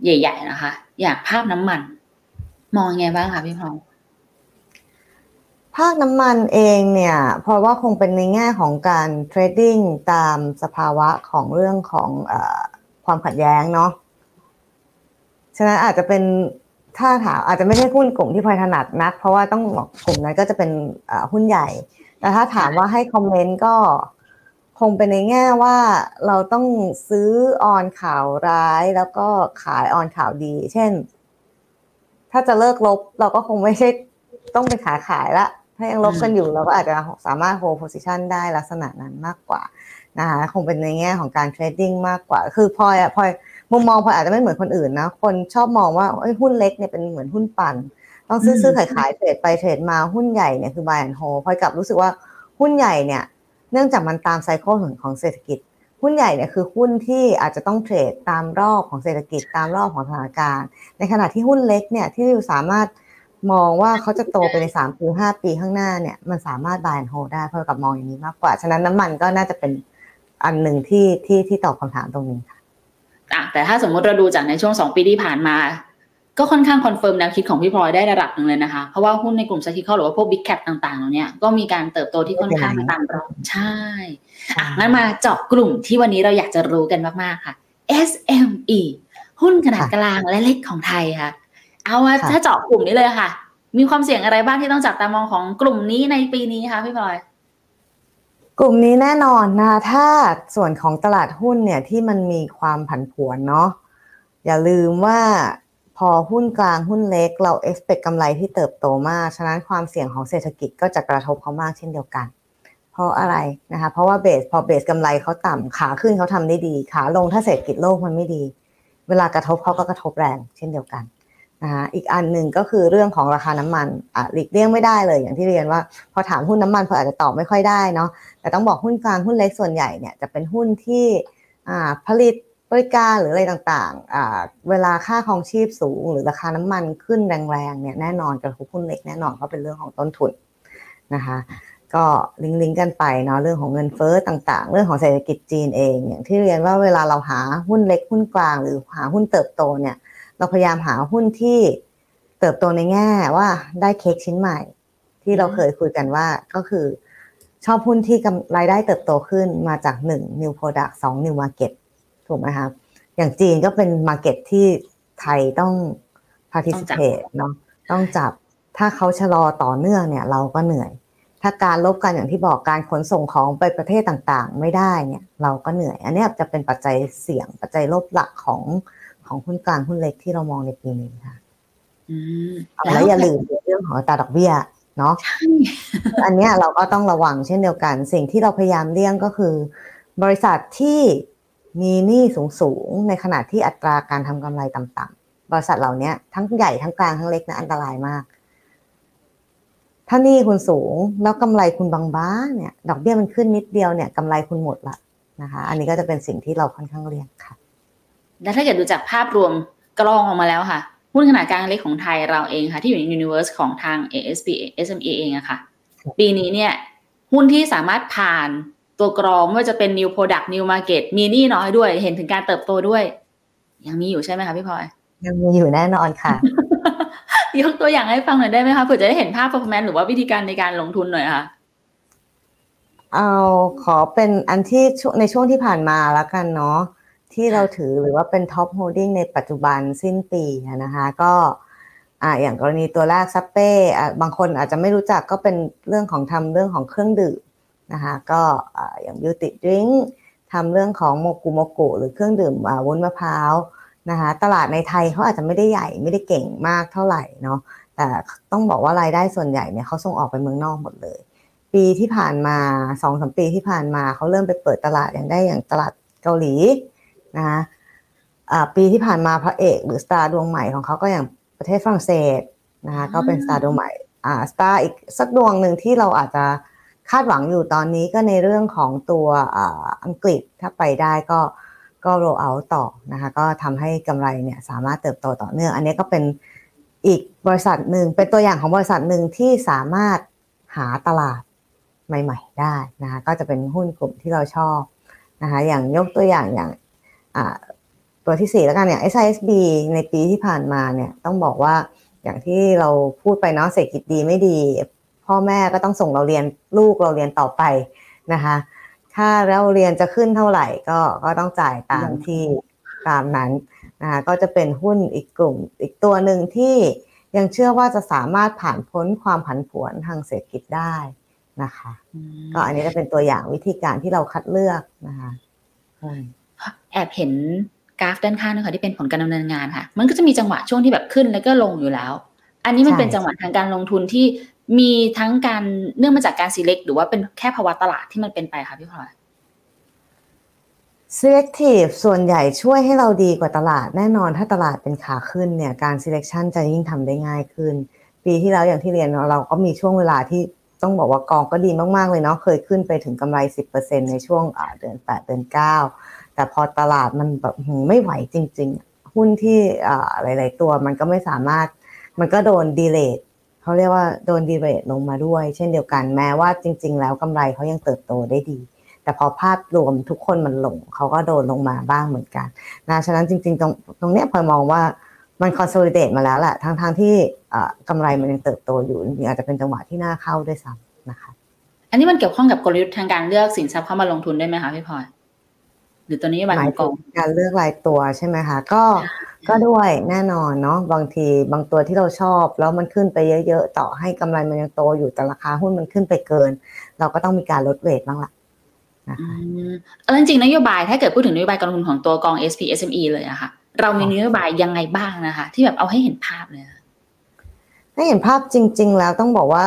ใหญ่ ๆ นะคะ อย่างภาพน้ำมัน มองไงบ้างคะพี่พลอยภาคน้ำมันเองเนี่ย เพราะว่าคงเป็นในแง่ของการเทรดดิ้งตามสภาวะของเรื่องของอความขัดแย้งเนาะฉะนั้นอาจจะเป็น ถ้าถามอาจจะไม่ใช่หุ้นกลุ่มที่พลอยถนัดนัก เพราะว่าต้องบอกกลุ่มนั้นก็จะเป็นหุ้นใหญ่ แต่ถ้าถามว่าให้คอมเมนต์ก็คงเป็นในแง่ว่าเราต้องซื้อออนข่าวร้ายแล้วก็ขายออนข่าวดี เช่น ถ้าจะเลิกรบเราก็คงไม่ใช่ต้องไปขายขายละ ถ้ายังรบกันอยู่เราก็อาจจะสามารถโฮโพซิชันได้ลักษณะนั้นมากกว่านะคะคงเป็นในแง่ของการ trading มากกว่า คือพลอยอะพลอย มุมมองพลอยอาจจะไม่เหมือนคนอื่นนะ คนชอบมองว่าหุ้นเล็กเนี่ยเป็นเหมือนหุ้นปั่น ต้องซื้อซื้อขายขาย trade ไป trade มาหุ้นใหญ่เนี่ยคือ buy and hold พลอยกลับรู้สึกว่าหุ้นใหญ่เนี่ย เนื่องจากมันตาม cycle ของเศรษฐกิจ หุ้นใหญ่เนี่ยคือหุ้นที่อาจจะต้อง trade ตามรอบของเศรษฐกิจตามรอบของสถานการณ์ ในขณะที่หุ้นเล็กเนี่ยที่สามารถมองว่าเขาจะโตไปในสามปีห้าปีข้างหน้าเนี่ยมันสามารถ buy and hold ได้พลอยกลับมองอย่างนี้มากกว่า ฉะนั้นน้ำมันก็น่าจะเป็นอันหนึ่งที่ที่ที่ตอบคำถามตรงนี้ค่ะ อะแต่ถ้าสมมติเราดูจากในช่วงสองปีที่ผ่านมา ก็ค่อนข้าง confirm แนวคิดของพี่พลอยได้ระดับหนึ่งเลยนะคะ เพราะว่าหุ้นในกลุ่มซักิคหรือว่าพวก big cap ต่างๆเหล่านี้ก็มีการเติบโตที่ค่อนข้างตามรอบใช่อะงั้นมาเจาะกลุ่มที่วันนี้เราอยากจะรู้กันมากๆค่ะ SME หุ้นขนาดกลางและเล็กของไทยค่ะ เอาว่าถ้าเจาะกลุ่มนี้เลยค่ะ มีความเสี่ยงอะไรบ้างที่ต้องจับตามองของกลุ่มนี้ในปีนี้คะพี่พลอย กลุ่มนี้แน่นอนนะถ้าส่วนของตลาดหุ้นเนี่ยที่มันมีความผันผวนเนาะอย่าลืมว่าพอหุ้นกลางหุ้นเล็กเราเอ็กซ์เพกำไรที่เติบโตมาก ฉะนั้นความเสี่ยงของเศรษฐกิจก็จะกระทบเขามากเช่นเดียวกัน เพราะอะไรนะคะ เพราะว่าเบสพอเบสกำไรเขาต่ำขาขึ้นเขาทำได้ดี ขาลงถ้าเศรษฐกิจโลกมันไม่ดี เวลากระทบเขาก็กระทบแรงเช่นเดียวกัน นะคะอีกอันหนึ่งก็คือเรื่องของราคาน้ำมันอะหลีกเลี่ยงไม่ได้เลยอย่างที่เรียนว่า พอถามหุ้นน้ำมันพออาจจะตอบไม่ค่อยได้เนาะแต่ต้องบอกหุ้นกลางหุ้นเล็กส่วนใหญ่เนี่ยจะเป็นหุ้นที่อ่าผลิตบริการหรืออะไรต่างๆอ่าเวลาค่าครองชีพสูง หรือราคาน้ำมันขึ้นแรงๆเนี่ยแน่นอนกระทบหุ้นเล็กแน่นอนเพราะเป็นเรื่องของต้นทุนนะคะก็ลิงก์กันไปเนาะเรื่องของเงินเฟ้อต่างๆ เรื่องของเศรษฐกิจจีนเองอย่างที่เรียนว่าเวลาเราหาหุ้นเล็กหุ้นกลางหรือหาหุ้นเติบโตเนี่ย เราพยายามหาหุ้นที่เติบโตในแง่ว่าได้เค้กชิ้นใหม่ ที่เราเคยคุยกันว่าก็คือ ชอบหุ้นที่รายได้เติบโตขึ้นมาจากหนึ่ง new product สอง new market ถูกไหมครับ อย่างจีนก็เป็น market ที่ไทยต้อง participate เนาะต้องจับถ้าเขาชะลอต่อเนื่องเนี่ย เราก็เหนื่อย ถ้าการลบกันอย่างที่บอกการขนส่งของไปประเทศต่างๆ ไม่ได้เนี่ย เราก็เหนื่อย อันนี้จะเป็นปัจจัยเสี่ยงปัจจัยลบหลักของ ของหุ้นกลางหุ้นเล็กที่เรามองในปีนี้ค่ะแล้วอย่าลืมเรื่องของตาดอกเบี้ยเนาะอันนี้เราก็ต้องระวังเช่นเดียวกัน สิ่งที่เราพยายามเลี่ยงก็คือ บริษัทที่มีหนี้สูงสูงในขณะที่อัตราการทำกำไรต่ำๆบริษัทเหล่านี้ทั้งใหญ่ทั้งกลางทั้งเล็กนะอันตรายมาก ถ้าหนี้คุณสูงแล้วกำไรคุณบางบ้าเนี่ย ดอกเบี้ยมันขึ้นนิดเดียวเนี่ยกำไรคุณหมดละนะคะ อันนี้ก็จะเป็นสิ่งที่เราค่อนข้างเลี่ยงค่ะ แล้วถ้าเกิดดูจากภาพรวมกรองออกมาแล้วค่ะ หุ้นขนาดกลางเล็กของไทยเราเองค่ะ ที่อยู่ในยูนิเวอร์สของทาง ASB SME เองอะค่ะ ปีนี้เนี่ย หุ้นที่สามารถผ่านตัวกรองไม่ว่าจะเป็น new product new market มีหนี้น้อยด้วย เห็นถึงการเติบโตด้วย ยังมีอยู่ใช่ไหมคะพี่พลอยยังมีอยู่แน่นอนค่ะ ยกตัวอย่างให้ฟังหน่อยได้ไหมคะเผื่อจะได้เห็นภาพ performance หรือว่าวิธีการในการลงทุนหน่อยค่ะเอาขอเป็นอันที่ในช่วงที่ผ่านมาแล้วกันเนาะ ที่เราถือหรือว่าเป็น top holding ในปัจจุบันสิ้นปีนะคะก็อ่าอย่างกรณีตัวแรก Sappeอ่าบางคนอาจจะไม่รู้จักก็เป็นเรื่องของทำเรื่องของเครื่องดื่มนะคะก็อ่าอย่างบิวตี้ดริงทำเรื่องของโมกุโมกุหรือเครื่องดื่มอ่าวุ้นมะพร้าวนะคะตลาดในไทยเขาอาจจะไม่ได้ใหญ่ไม่ได้เก่งมากเท่าไหร่เนาะแต่ต้องบอกว่ารายได้ส่วนใหญ่เนี่ยเขาส่งออกไปเมืองนอกหมดเลย ปีที่ผ่านมาสองสมปีที่ผ่านมาเขาเริ่มไปเปิดตลาดอย่างได้อย่างตลาดเกาหลี นะคะปีที่ผ่านมาพระเอกหรือสตาร์ดวงใหม่ของเขาก็อย่างประเทศฝรั่งเศสนะคะก็เป็นสตาร์ดวงใหม่อ่าสตาร์อีกสักดวงหนึ่งที่เราอาจจะคาดหวังอยู่ตอนนี้ก็ในเรื่องของตัวอังกฤษถ้าไปได้ก็ก็โรเอาต่อนะคะก็ทำให้กำไรเนี่ยสามารถเติบโตต่อเนื่อง อันนี้ก็เป็นอีกบริษัทหนึ่งเป็นตัวอย่างของบริษัทหนึ่งที่สามารถหาตลาดใหม่ ๆ ได้นะคะก็จะเป็นหุ้นกลุ่มที่เราชอบนะคะอย่างยกตัวอย่างอย่าง ตัวที่สี่แล้วกันอย่าง SISB ในปีที่ผ่านมาเนี่ยต้องบอกว่าอย่างที่เราพูดไปเนาะเศรษฐกิจดีไม่ดี พ่อแม่ก็ต้องส่งเราเรียนลูกเราเรียนต่อไปนะคะถ้าเราเรียนจะขึ้นเท่าไหร่ก็ก็ต้องจ่ายตามที่ตามนั้นนะคะก็จะเป็นหุ้นอีกกลุ่มอีกตัวหนึ่งที่ยังเชื่อว่าจะสามารถผ่านพ้นความผันผวนทางเศรษฐกิจได้นะคะ ก็อันนี้จะเป็นตัวอย่างวิธีการที่เราคัดเลือกนะคะ แอบเห็นกราฟด้านข้างนะคะที่เป็นผลการดำเนินงานค่ะ มันก็จะมีจังหวะช่วงที่แบบขึ้นแล้วก็ลงอยู่แล้ว อันนี้มันเป็นจังหวะทางการลงทุนที่มีทั้งการเนื่องมาจากการ select หรือว่าเป็นแค่ภาวะตลาดที่มันเป็นไปค่ะพี่พลอย selective ส่วนใหญ่ช่วยให้เราดีกว่าตลาดแน่นอนถ้าตลาดเป็นขาขึ้นเนี่ยการ selection จะยิ่งทำได้ง่ายขึ้น ปีที่แล้วอย่างที่เรียนเราก็มีช่วงเวลาที่ต้องบอกว่ากองก็ดีมากๆเลยเนาะเคยขึ้นไปถึงกำไร 10%ในช่วงเดือน 8 เดือน 9 แต่พอตลาดมันแบบไม่ไหวจริง ๆ หุ้นที่หลาย ๆ ตัวมันก็ไม่สามารถมันก็โดน delay เขาเรียกว่าโดน de-rate ลงมาด้วย เช่นเดียวกันแม้ว่าจริง ๆ แล้วกำไรเขายังเติบโตได้ดี แต่พอภาพรวมทุกคนมันลงเขาก็โดนลงมาบ้างเหมือนกันนะฉะนั้นจริง ๆ ตรงตรงเนี้ยพลอยมองว่ามัน consolidate มาแล้วแหละทั้งๆที่กำไรมันยังเติบโตอยู่จริงอาจจะเป็นจังหวะที่น่าเข้าด้วยซ้ำนะคะ อันนี้มันเกี่ยวข้องกับกลยุทธ์ทางการเลือกสินทรัพย์เข้ามาลงทุนได้ไหมคะพี่พลอย หรือตัวนี้บัตรของกองการเลือกรายตัวใช่ไหมคะก็ก็ด้วยแน่นอนเนาะบางทีบางตัวที่เราชอบ แล้วมันขึ้นไปเยอะๆ ต่อให้กำไรมันยังโตอยู่แต่ราคาหุ้นมันขึ้นไปเกิน เราก็ต้องมีการลดเวทบ้างละนะคะเออจริงๆนโยบายถ้าเกิดพูดถึงนโยบายการลงทุนของตัวกอง SP SME เลยอะค่ะเรามีนโยบายยังไงบ้างนะคะ ที่แบบเอาให้เห็นภาพเลย ถ้าเห็นภาพจริง ๆ แล้วต้องบอกว่า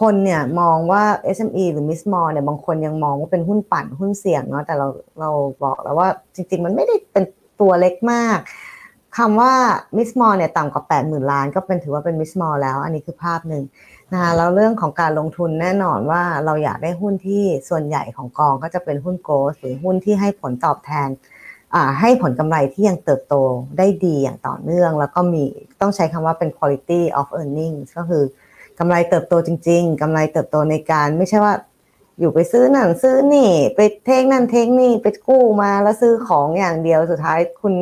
คนเนี่ยมองว่า SME หรือ Miss m a l l เนี่ยบางคนยังมองว่าเป็นหุ้นปั่นหุ้นเสี่ยงเนาะแต่เราเราบอกแล้วว่าจริง ๆ มันไม่ได้เป็นตัวเล็กมากคำว่า Miss m a l l เนี่ยต่ำกว่า 8 0,000 ล้าน ก็เป็นถือว่าเป็น Miss m a l l แล้ว อันนี้คือภาพหนึ่งนะคะแล้วเรื่องของการลงทุนแน่นอนว่าเราอยากได้หุ้นที่ส่วนใหญ่ของกองก็จะเป็นหุ้นโกลด์หรือหุ้นที่ให้ผลตอบแทน ให้ผลกำไรที่ยังเติบโตได้ดีอย่างต่อเนื่อง แล้วก็มีต้องใช้คำว่าเป็น quality of earnings ก็คือกำไรเติบโตจริง ๆกำไรเติบโตในการไม่ใช่ว่าอยู่ไปซื้อนั่นซื้อนี่ ไป take นั่น take นี่ไปกู้มาแล้วซื้อของอย่างเดียวสุดท้ายคุณ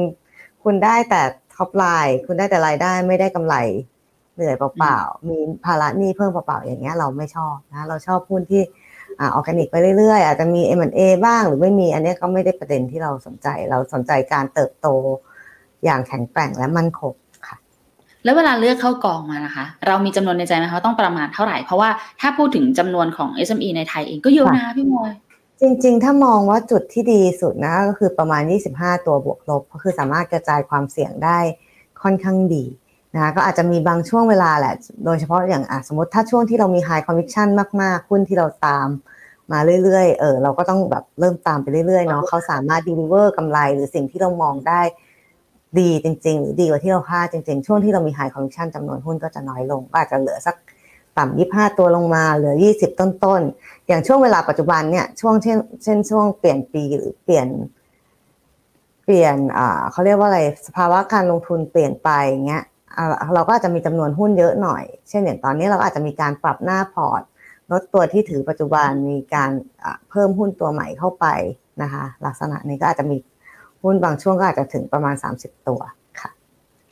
คุณได้แต่ top line คุณได้แต่รายได้ไม่ได้กำไรเหนื่อยเปล่าๆมีภาระหนี้เพิ่มเปล่าๆอย่างเงี้ยเราไม่ชอบนะเราชอบหุ้นที่ ออร์แกนิกไปเรื่อยๆ อาจจะมี M&A บ้างหรือไม่มีอันนี้ก็ไม่ได้ประเด็นที่เราสนใจ เราสนใจการเติบโตอย่างแข็งแกร่งและมั่นคงค่ะ แล้วเวลาเลือกเข้ากองมานะคะ เรามีจำนวนในใจไหมคะต้องประมาณเท่าไหร่ เพราะว่าถ้าพูดถึงจำนวนของ SME ในไทยเองก็เยอะนะพี่มวยจริงๆ ถ้ามองว่าจุดที่ดีสุดนะก็คือประมาณ 25 ตัวบวกลบก็คือสามารถกระจายความเสี่ยงได้ค่อนข้างดี นะก็อาจจะมีบางช่วงเวลาแหละ โดยเฉพาะอย่างสมมติถ้าช่วงที่เรามี high conviction มากๆหุ้นที่เราตามมาเรื่อยๆ เออเราก็ต้องแบบเริ่มตามไปเรื่อยๆ เนาะเขาสามารถ deliver กำไรหรือสิ่งที่เรามองได้ดีจริง ๆ หรือดีกว่าที่เราคาดจริง ๆ ช่วงที่เรามี high conviction จำนวนหุ้นก็จะน้อยลง ก็อาจจะเหลือสักต่ำยี่ห้าตัวลงมาเหลือยี่สิบต้นๆ อย่างช่วงเวลาปัจจุบันเนี่ยช่วงเช่นเช่นช่วงเปลี่ยนปีหรือเปลี่ยน เปลี่ยนอ่าเขาเรียกว่าอะไรสภาวะการลงทุนเปลี่ยนไปอย่างเงี้ย เราก็อาจจะมีจำนวนหุ้นเยอะหน่อย เช่นอย่างตอนนี้เราอาจจะมีการปรับหน้าพอร์ตลดตัวที่ถือปัจจุบันมีการเพิ่มหุ้นตัวใหม่เข้าไปนะคะ ลักษณะนี้ก็อาจจะมีหุ้นบางช่วงก็อาจจะถึงประมาณ 30 ตัวค่ะ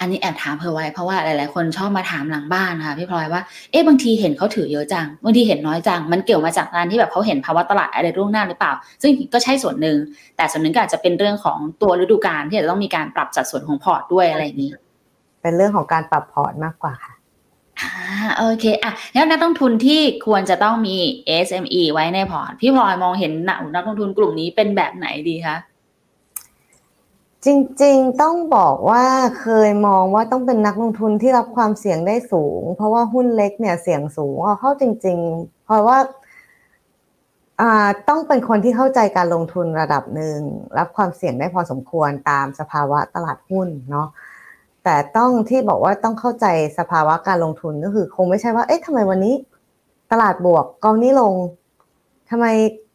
อันนี้แอบถามเพื่อไว้เพราะว่าหลาย ๆ คนชอบมาถามหลังบ้านค่ะพี่พลอยว่าเอ๊ะบางทีเห็นเขาถือเยอะจังบางทีเห็นน้อยจัง มันเกี่ยวมาจากการที่แบบเขาเห็นภาวะตลาดอะไรร่วงหน้าหรือเปล่า ซึ่งก็ใช่ส่วนหนึ่งแต่ส่วนหนึ่งก็อาจจะเป็นเรื่องของตัวฤดูกาลที่จะต้องมีการปรับสัดส่วนของพอร์ตด้วยอะไรอย่างนี้ เป็นเรื่องของการปรับพอร์ตมากกว่าค่ะอ่าโอเคอะแล้วนักลงทุนที่ควรจะต้องมี SME ไว้ในพอร์ต พี่พลอยมองเห็นนักนักลงทุนกลุ่มนี้เป็นแบบไหนดีคะจริงๆต้องบอกว่าเคยมองว่าต้องเป็นนักลงทุนที่รับความเสี่ยงได้สูง เพราะว่าหุ้นเล็กเนี่ยเสี่ยงสูงเอาเข้าจริง ๆ เพราะว่าอ่าต้องเป็นคนที่เข้าใจการลงทุนระดับหนึ่งรับความเสี่ยงได้พอสมควรตามสภาวะตลาดหุ้นเนาะ แต่ต้องที่บอกว่าต้องเข้าใจสภาวะการลงทุนก็คือ คงไม่ใช่ว่า เอ๊ะทำไมวันนี้ ตลาดบวกกองนี้ลงทำไม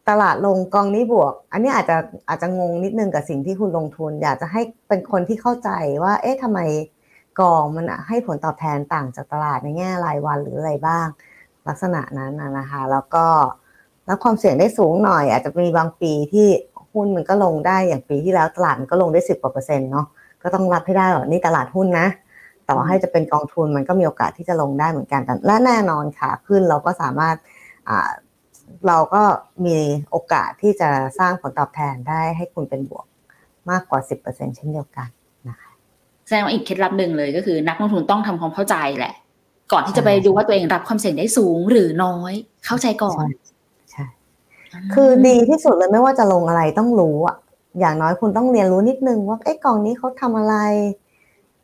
ตลาดลงกองนี้บวก อันนี้อาจจะอาจจะงงนิดนึงกับสิ่งที่คุณลงทุน อยากจะให้เป็นคนที่เข้าใจว่า เอ๊ะทำไมกองมันให้ผลตอบแทนต่างจากตลาดในแง่รายวันหรืออะไรบ้าง ลักษณะนั้นนะคะ แล้วก็รับความเสี่ยงได้สูงหน่อย อาจจะมีบางปีที่หุ้นมันก็ลงได้อย่างปีที่แล้วตลาดมันก็ลงได้สิบกว่าเปอร์เซ็นต์เนาะ ก็ต้องรับให้ได้ว่านี่ตลาดหุ้นนะ ต่อให้จะเป็นกองทุนมันก็มีโอกาสที่จะลงได้เหมือนกันแต่และแน่นอนค่ะขึ้นเราก็สามารถเราก็มีโอกาสที่จะสร้างผลตอบแทนได้ให้คุณเป็นบวกมากกว่า 10%เช่นเดียวกันนะคะแสดงว่าอีกเคล็ดลับหนึ่งเลยก็คือนักลงทุนต้องทำความเข้าใจแหละ ก่อนที่จะไปดูว่าตัวเองรับความเสี่ยงได้สูงหรือน้อย เข้าใจก่อน ใช่ คือดีที่สุดเลยไม่ว่าจะลงอะไรต้องรู้อะ อย่างน้อยคุณต้องเรียนรู้นิดนึงว่าเอ๊ะกองนี้เขาทำอะไร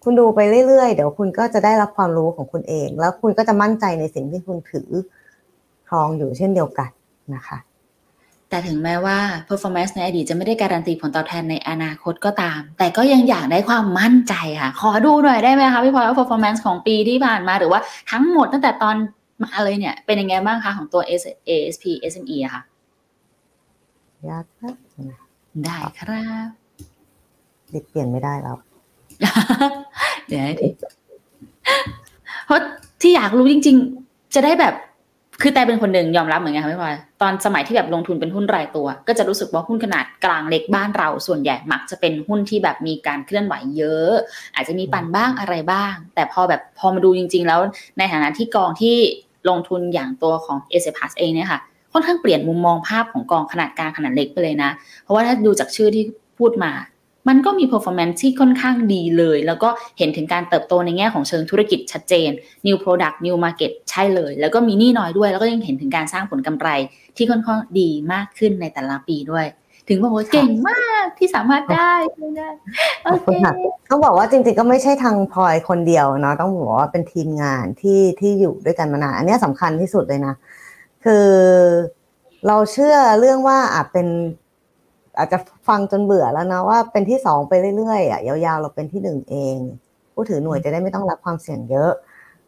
คุณดูไปเรื่อยๆ เดี๋ยวคุณก็จะได้รับความรู้ของคุณเอง แล้วคุณก็จะมั่นใจในสิ่งที่คุณถือครองอยู่เช่นเดียวกันนะคะ แต่ถึงแม้ว่า performance ในอดีตจะไม่ได้การันตีผลตอบแทนในอนาคตก็ตาม แต่ก็ยังอยากได้ความมั่นใจค่ะ ขอดูหน่อยได้ไหมคะพี่พลอยว่า performance ของปีที่ผ่านมาหรือว่าทั้งหมดตั้งแต่ตอนมาเลยเนี่ย เป็นยังไงบ้างคะของตัว ASP SME อะค่ะยากนะ ได้ครับดิเปลี่ยนไม่ได้แล้วเดี๋ยวทีเพราะที่อยากรู้จริง ๆ จะได้แบบคือแต่เป็นคนหนึ่งยอมรับเหมือนกันค่ะพี่พลอยตอนสมัยที่แบบลงทุนเป็นหุ้นรายตัว ก็จะรู้สึกว่าหุ้นขนาดกลางเล็กบ้านเราส่วนใหญ่มักจะเป็นหุ้นที่แบบมีการเคลื่อนไหวเยอะ อาจจะมีปั่นบ้างอะไรบ้าง แต่พอแบบพอมาดูจริง ๆ แล้วในฐานะที่กองที่ลงทุนอย่างตัวของ s อ p a s เองเนี่ยค่ะ ค่อนข้างเปลี่ยนมุมมองภาพของกองขนาดกลางขนาดเล็กไปเลยนะ เพราะว่าถ้าดูจากชื่อที่พูดมา มันก็มี performance ที่ค่อนข้างดีเลย แล้วก็เห็นถึงการเติบโตในแง่ของเชิงธุรกิจชัดเจน new product new market ใช่เลย แล้วก็มีหนี้น้อยด้วย แล้วก็ยังเห็นถึงการสร้างผลกำไรที่ค่อนข้างดีมากขึ้นในแต่ละปีด้วยถึงบอกว่าเก่งมากที่สามารถได้ได้โอเคต้องบอกว่าจริงๆก็ไม่ใช่ทางพลอยคนเดียวเนาะต้องบอกว่าเป็นทีมงานที่ที่อยู่ด้วยกันมานานอันนี้สำคัญที่สุดเลยนะ คือเราเชื่อเรื่องว่าอาจเป็น อาจจะฟังจนเบื่อแล้วนะว่าเป็นที่สองไปเรื่อยๆอะยาวๆ เราเป็นที่หนึ่งเอง ผู้ถือหน่วยจะได้ไม่ต้องรับความเสี่ยงเยอะ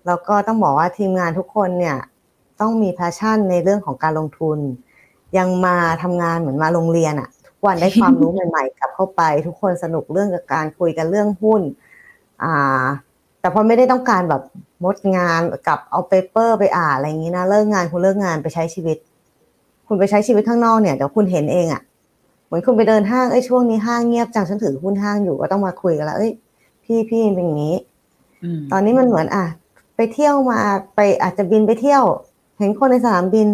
แล้วก็ต้องบอกว่าทีมงานทุกคนเนี่ย ต้องมี passion ในเรื่องของการลงทุน ยังมาทำงานเหมือนมาโรงเรียนอะ ทุกวันได้ความรู้ใหม่ ๆ กลับเข้าไป ทุกคนสนุกเรื่องกับการคุยกันเรื่องหุ้น อ่า แต่พอไม่ได้ต้องการแบบมดงานกับเอา paper ไปอ่านอะไรอย่างนี้นะเลิกงานคุณเลิกงานไปใช้ชีวิต คุณไปใช้ชีวิตข้างนอกเนี่ยเดี๋ยวคุณเห็นเองอะเหมือนคุณไปเดินห้างเอ้ยช่วงนี้ห้างเงียบจังฉันถือหุ้นห้างอยู่ก็ต้องมาคุยกันแล้วเอ้ยพี่พี่เป็นอย่างนี้ตอนนี้มันเหมือนอะไปเที่ยวมาไปอาจจะบินไปเที่ยว เห็นคนในสนามบิน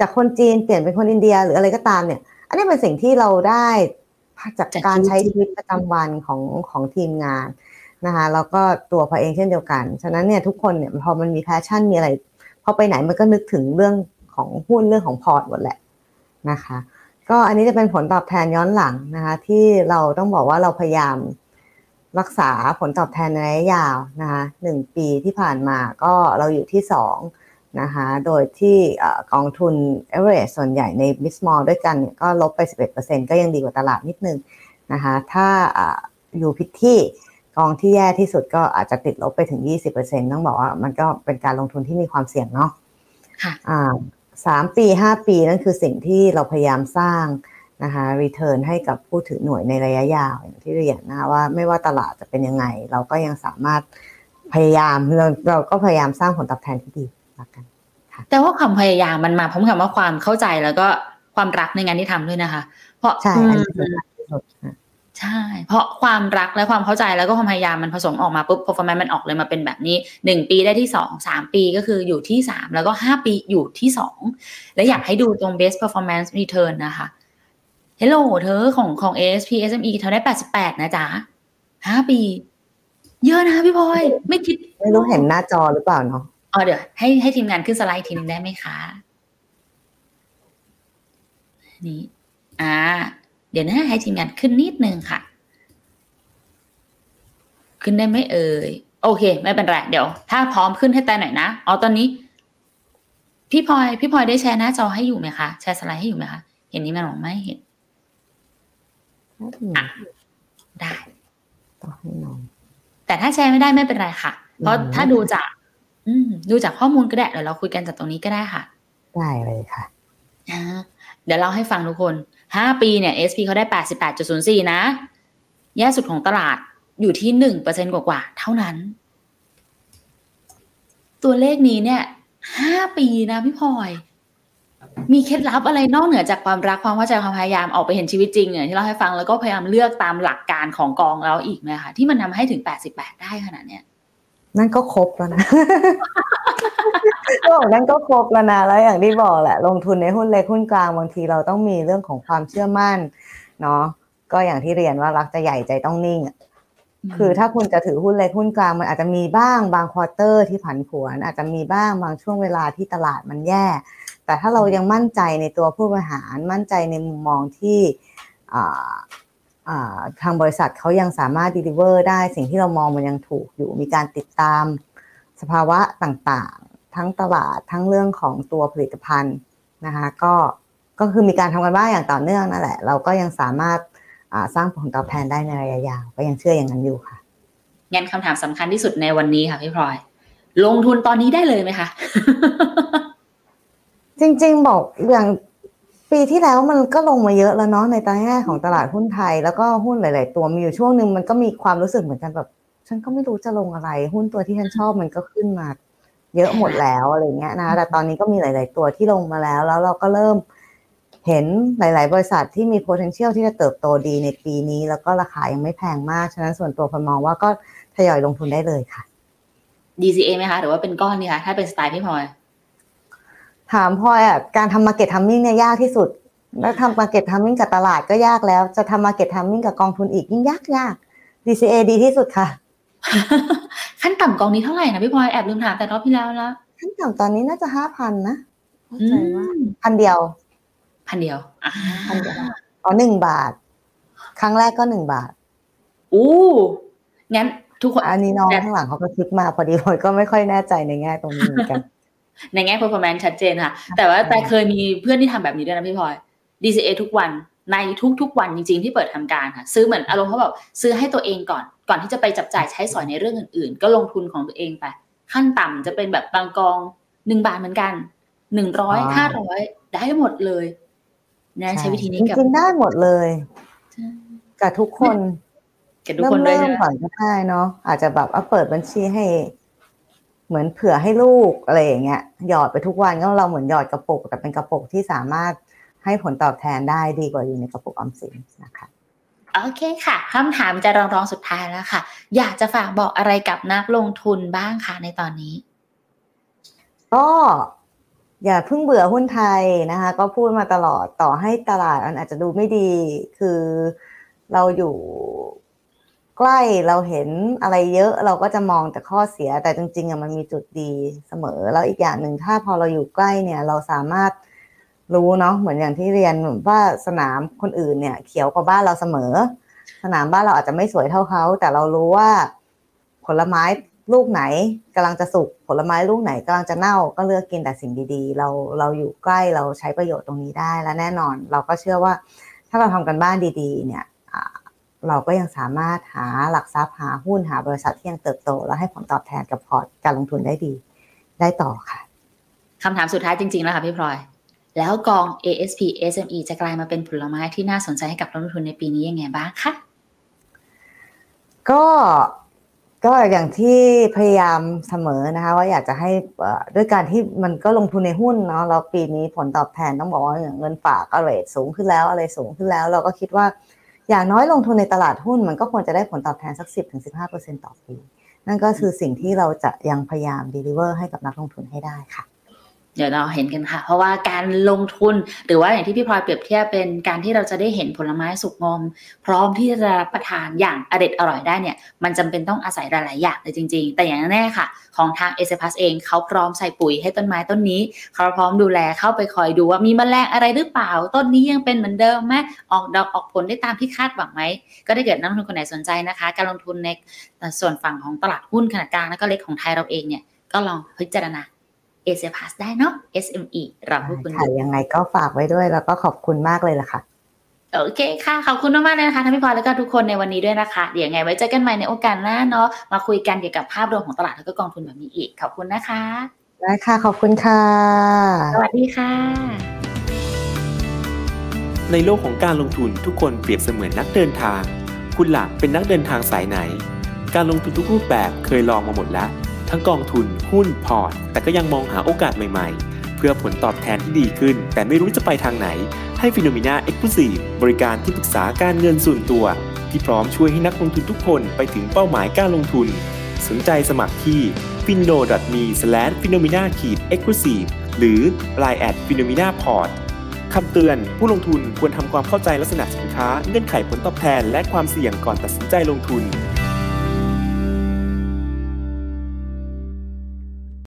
จากคนจีนเปลี่ยนเป็นคนอินเดียหรืออะไรก็ตามเนี่ย อันนี้เป็นสิ่งที่เราได้จากการใช้ชีวิตประจำวันของของทีมงาน นะคะแล้วก็ตัวพอเองเช่นเดียวกัน ฉะนั้นเนี่ยทุกคนเนี่ยพอมันมี passion มีอะไรพอไปไหนมันก็นึกถึงเรื่องของหุ้นเรื่องของพอร์ตหมดแหละนะคะก็อันนี้จะเป็นผลตอบแทนย้อนหลังนะคะ ที่เราต้องบอกว่าเราพยายามรักษาผลตอบแทนในระยะยาวนะคะหนึ่งปีที่ผ่านมาก็เราอยู่ที่สองนะคะโดยที่กองทุน a v e r a g e ส่วนใหญ่ใน Mid Small ด้วยกันก็ลบไป 11%ก็ยังดีกว่าตลาดนิดนึงนะคะถ้าอยู่พิษที่ กองที่แย่ที่สุดก็อาจจะติดลบไปถึง 20%ต้องบอกว่ามันก็เป็นการลงทุนที่มีความเสี่ยงเนาะสามปีห้าปีนั่นคือสิ่งที่เราพยายามสร้างนะคะรีเทิร์นให้กับผู้ถือหน่วยในระยะยาวอย่างที่เรียนนะว่าไม่ว่าตลาดจะเป็นยังไง เราก็ยังสามารถพยายามเราเราก็พยายามสร้างผลตอบแทนที่ดีละกันแต่ว่าความพยายามมันมาพร้อมกับว่าความเข้าใจแล้วก็ความรักในงานที่ทำด้วยนะคะ เพราะใช่ ใช่ เพราะความรักและความเข้าใจแล้วก็ความพยายามมันผสมออกมาปุ๊บ performance มันออกเลยมาเป็นแบบนี้หนึ่งปีได้ที่สองสามปีก็คืออยู่ที่สามแล้วก็ห้าปีอยู่ที่สองและอยากให้ดูตรง best performance return นะคะ Hello เธอของของ ASP SME เธอได้แปดสิบแปดนะจ๊ะห้าปี เยอะนะพี่พลอยไม่คิด ไม่รู้เห็นหน้าจอหรือเปล่าเนาะอ๋อเดี๋ยวให้ให้ทีมงานขึ้นสไลด์ทีนึงได้ไหมคะ นี่อ่าเดี๋ยวนะให้ทีมงานขึ้นนิดนึงค่ะ ขึ้นได้ไหมเอ่ย โอเค ไม่เป็นไรเดี๋ยว ถ้าพร้อมขึ้นให้แต่หน่อยนะอ๋อตอนนี้ พี่พลอยพี่พลอยได้แชร์หน้าจอให้อยู่ไหมคะแชร์สไลด์ให้อยู่ไหมคะเห็นนี้มันหรือไม่เห็นอะได้ต่อให้น้องแต่ถ้าแชร์ไม่ได้ไม่เป็นไรค่ะ เพราะถ้าดูจาก อืม ดูจากข้อมูลก็ได้เดี๋ยวเราคุยกันจากตรงนี้ก็ได้ค่ะ ได้เลยค่ะเดี๋ยวเล่าให้ฟังทุกคน ห้าปีเนี่ย SP เขาได้แปดสิบแปดจุดศูนย์สี่นะ แย่สุดของตลาดอยู่ที่หนึ่งเปอร์เซ็นกว่าๆเท่านั้น ตัวเลขนี้เนี่ยห้าปีนะพี่พลอย มีเคล็ดลับอะไรนอกเหนือจากความรักความเข้าใจความพยายามออกไปเห็นชีวิตจริงเนี่ยที่เราให้ฟังแล้วก็พยายามเลือกตามหลักการของกองแล้วอีกไหมคะที่มันทาให้ถึงแปดสิบแปดได้ขนาดเนี้ย นั่นก็ครบแล้วนะบอกนั่นก็ครบแล้วนะแล้วอย่างที่บอกแหละ ลงทุนในหุ้นเล็กหุ้นกลางบางทีเราต้องมีเรื่องของความเชื่อมั่นเนาะก็อย่างที่เรียนว่ารักจะใหญ่ใจต้องนิ่งคือถ้าคุณจะถือหุ้นเล็กหุ้นกลางมันอาจจะมีบ้างบางควอเตอร์ที่ผันผวน อาจจะมีบ้างบางช่วงเวลาที่ตลาดมันแย่ แต่ถ้าเรายังมั่นใจในตัวผู้บริหารมั่นใจในมุมมองที่ ทางบริษัทเขายังสามารถ deliver ได้สิ่งที่เรามองมันยังถูกอยู่ มีการติดตามสภาวะต่างๆ ทั้งตลาดทั้งเรื่องของตัวผลิตภัณฑ์นะคะก็ก็คือมีการทำกันบ้างอย่างต่อเนื่องนั่นแหละ เราก็ยังสามารถสร้างผลตอบแทนได้ในระยะยาวก็ยังเชื่ออย่างนั้นอยู่ค่ะงั้นคำถามสำคัญที่สุดในวันนี้ค่ะพี่พลอย ลงทุนตอนนี้ได้เลยไหมคะจริง ๆ บอกอย่าง ปีที่แล้วมันก็ลงมาเยอะแล้วเนาะในตาแง่ของตลาดหุ้นไทย แล้วก็หุ้นหลาย ๆ ตัวมีอยู่ช่วงหนึ่งมันก็มีความรู้สึกเหมือนกันแบบ ฉันก็ไม่รู้จะลงอะไร หุ้นตัวที่ฉันชอบมันก็ขึ้นมา เยอะหมดแล้วอะไรเงี้ยนะแต่ตอนนี้ก็มีหลาย ๆ ตัวที่ลงมาแล้ว แล้วเราก็เริ่มเห็นหลาย ๆ บริษัทที่มี potential ที่จะเติบโตดีในปีนี้ แล้วก็ราคายังไม่แพงมากฉะนั้นส่วนตัวพมองว่าก็ทยอยลงทุนได้เลยค่ะ DCA ไหมคะหรือว่าเป็นก้อนนี่คะถ้าเป็นสไตล์พี่พลอย ถามพลอยอะการทำ market timing เนี่ยยากที่สุด แล้วทำ market timing กับตลาดก็ยากแล้ว จะทำ market timing กับกองทุนอีกยิ่งยากยาก DCA ดีที่สุดค่ะ ขั้นต่ำกองนี้เท่าไหร่นะพี่พลอยแอบลืมถามแต่รอบที่แล้วแล้วขั้นต่ำตอนนี้น่าจะห้าพันนะเข้าอืใจว่ามพันเดียวพันเดียวอ่าพันเดียวอ๋อหนึ่งบาท ครั้งแรกก็หนึ่งบาทอู้งั้นทุกคนอันนี้น้องข้างหลังเขาก็คลิกมาพอดีพลอยก็ไม่ค่อยแน่ใจในแง่ตรงนี้เหมือนกัน ในแง่ performance ชัดเจนค่ะ แต่ว่าแต่เคยมีเพื่อนที่ทำแบบนี้ด้วยนะพี่พลอย DCA ทุกวันในทุกๆวันจริง ๆที่เปิดทำการค่ะ ซื้อเหมือนอารมณ์เขาบอกซื้อให้ตัวเองก่อน ก่อนที่จะไปจับจ่ายใช้สอยในเรื่องอื่นๆ ก็ลงทุนของตัวเองไป ขั้นต่ำจะเป็นแบบบางกองหนึ่งบาทเหมือนกันหนึ่งร้อยอ๋อห้าร้อยได้หมดเลยนะใช้วิธีนี้จกับริงๆได้หมดเลยใช่กับทุกคนกับทุกเริ่คมนด้วยเริ่ใช่มไหมก่อนก็ได้เนาะอาจจะแบบเอาเปิดบัญชีให้ เหมือนเผื่อให้ลูกอะไรอย่างเงี้ยหยอดไปทุกวันก็เราเหมือนหยอดกระปุกแต่เป็นกระปุกที่สามารถให้ผลตอบแทนได้ดีกว่าอยู่ในกระปุกออมสินนะคะโอเคค่ะคำถามจะรองรองๆสุดท้ายแล้วค่ะ อยากจะฝากบอกอะไรกับนักลงทุนบ้างคะในตอนนี้ ก็อย่าเพิ่งเบื่อหุ้นไทยนะคะ ก็พูดมาตลอดต่อให้ตลาดมันอาจจะดูไม่ดี คือเราอยู่ ใกล้เราเห็นอะไรเยอะเราก็จะมองแต่ข้อเสียแต่จริงๆอะมันมีจุดดีเสมอแล้วอีกอย่างหนึ่งถ้าพอเราอยู่ใกล้เนี่ยเราสามารถรู้เนาะเหมือนอย่างที่เรียนว่าสนามคนอื่นเนี่ย เขียวกว่าบ้านเราเสมอ สนามบ้านเราอาจจะไม่สวยเท่าเขาแต่เรารู้ว่า ผลไม้ลูกไหนกำลังจะสุกผลไม้ลูกไหนกำลังจะเน่าก็เลือกกินแต่สิ่งดีๆ เราเราอยู่ใกล้เราใช้ประโยชน์ตรงนี้ได้และแน่นอน เราก็เชื่อว่า ถ้าเราทำกันบ้านดี ๆ เนี่ย เราก็ยังสามารถหาหลักทรัพย์หาหุ้นหาบริษัทที่ยังเติบโต และให้ผลตอบแทนกับพอร์ตการลงทุนได้ดี ได้ต่อค่ะคำถามสุดท้ายจริง ๆ แล้วค่ะพี่พลอย แล้วกอง ASP SME จะกลายมาเป็นผลไม้ที่น่าสนใจให้กับนักลงทุนในปีนี้ยังไงบ้างคะก็ก็อย่างที่พยายามเสมอนะคะว่าอยากจะให้เอ่อด้วยการที่มันก็ลงทุนในหุ้นเนาะเราปีนี้ผลตอบแทนต้องบอกว่าอย่างเงินฝากก็เรทสูงขึ้นแล้วอะไรสูงขึ้นแล้ว เราก็คิดว่า อย่างน้อยลงทุนในตลาดหุ้นมันก็ควรจะได้ผลตอบแทนสัก 10-15%ต่อปี นั่นก็คือสิ่งที่เราจะยังพยายาม deliver ให้กับนักลงทุนให้ได้ค่ะ เดี๋ยวเราเห็นกันค่ะ เพราะว่าการลงทุนหรือว่าอย่างที่พี่พลอยเปรียบเทียบเป็นการที่เราจะได้เห็นผลไม้สุกงอม พร้อมที่จะรับประทานอย่างอร็ดอร่อยได้เนี่ย มันจำเป็นต้องอาศัยหลาย ๆ อย่างเลยจริง ๆ แต่อย่างแน่ค่ะ ของทางเอเซพัสเองเขาพร้อมใส่ปุ๋ยให้ต้นไม้ต้นนี้ เขาพร้อมดูแลเข้าไปคอยดูว่ามีแมลงอะไรหรือเปล่า ต้นนี้ยังเป็นเหมือนเดิมไหมออกดอกออกผลได้ตามที่คาดหวังไหมก็ได้เกิดนักลงทุนคนไหนสนใจนะคะ การลงทุนในส่วนฝั่งของตลาดหุ้นขนาดกลางและก็เล็กของไทยเราเองเนี่ยก็ลองพิจารณา เอเซพัสได้เนาะ SME เราพูดคุณค่ะยังไงก็ฝากไว้ด้วย แล้วก็ขอบคุณมากเลยล่ะค่ะ โอเคค่ะ ขอบคุณมากๆเลยนะคะทั้งพี่พลอยแล้วก็ทุกคนในวันนี้ด้วยนะคะ เดี๋ยวยังไงไว้เจอกันใหม่ในโอกาสหน้าเนาะมาคุยกันเกี่ยวกับภาพรวมของตลาดแล้วก็กองทุนแบบนี้อีก ขอบคุณนะคะได้ค่ะ ขอบคุณค่ะ สวัสดีค่ะ ในโลกของการลงทุนทุกคนเปรียบเสมือนนักเดินทาง คุณหลักเป็นนักเดินทางสายไหน การลงทุนทุกรูปแบบเคยลองมาหมดแล้ว ทั้งกองทุนหุ้นพอร์ต แต่ก็ยังมองหาโอกาสใหม่ๆ เพื่อผลตอบแทนที่ดีขึ้น แต่ไม่รู้จะไปทางไหน ให้ Finnomena Exclusive บริการที่ปรึกษาการเงินส่วนตัว ที่พร้อมช่วยให้นักลงทุนทุกคนไปถึงเป้าหมายการลงทุน สนใจสมัครที่ f i n o m e f i n o m i n a e x c l u s i v e หรือ line at f i n o m i n a p o r t คำเตือนผู้ลงทุนควรทำความเข้าใจลักษณะสินค้า เงื่อนไขผลตอบแทน และความเสี่ยงก่อนตัดสินใจลงทุน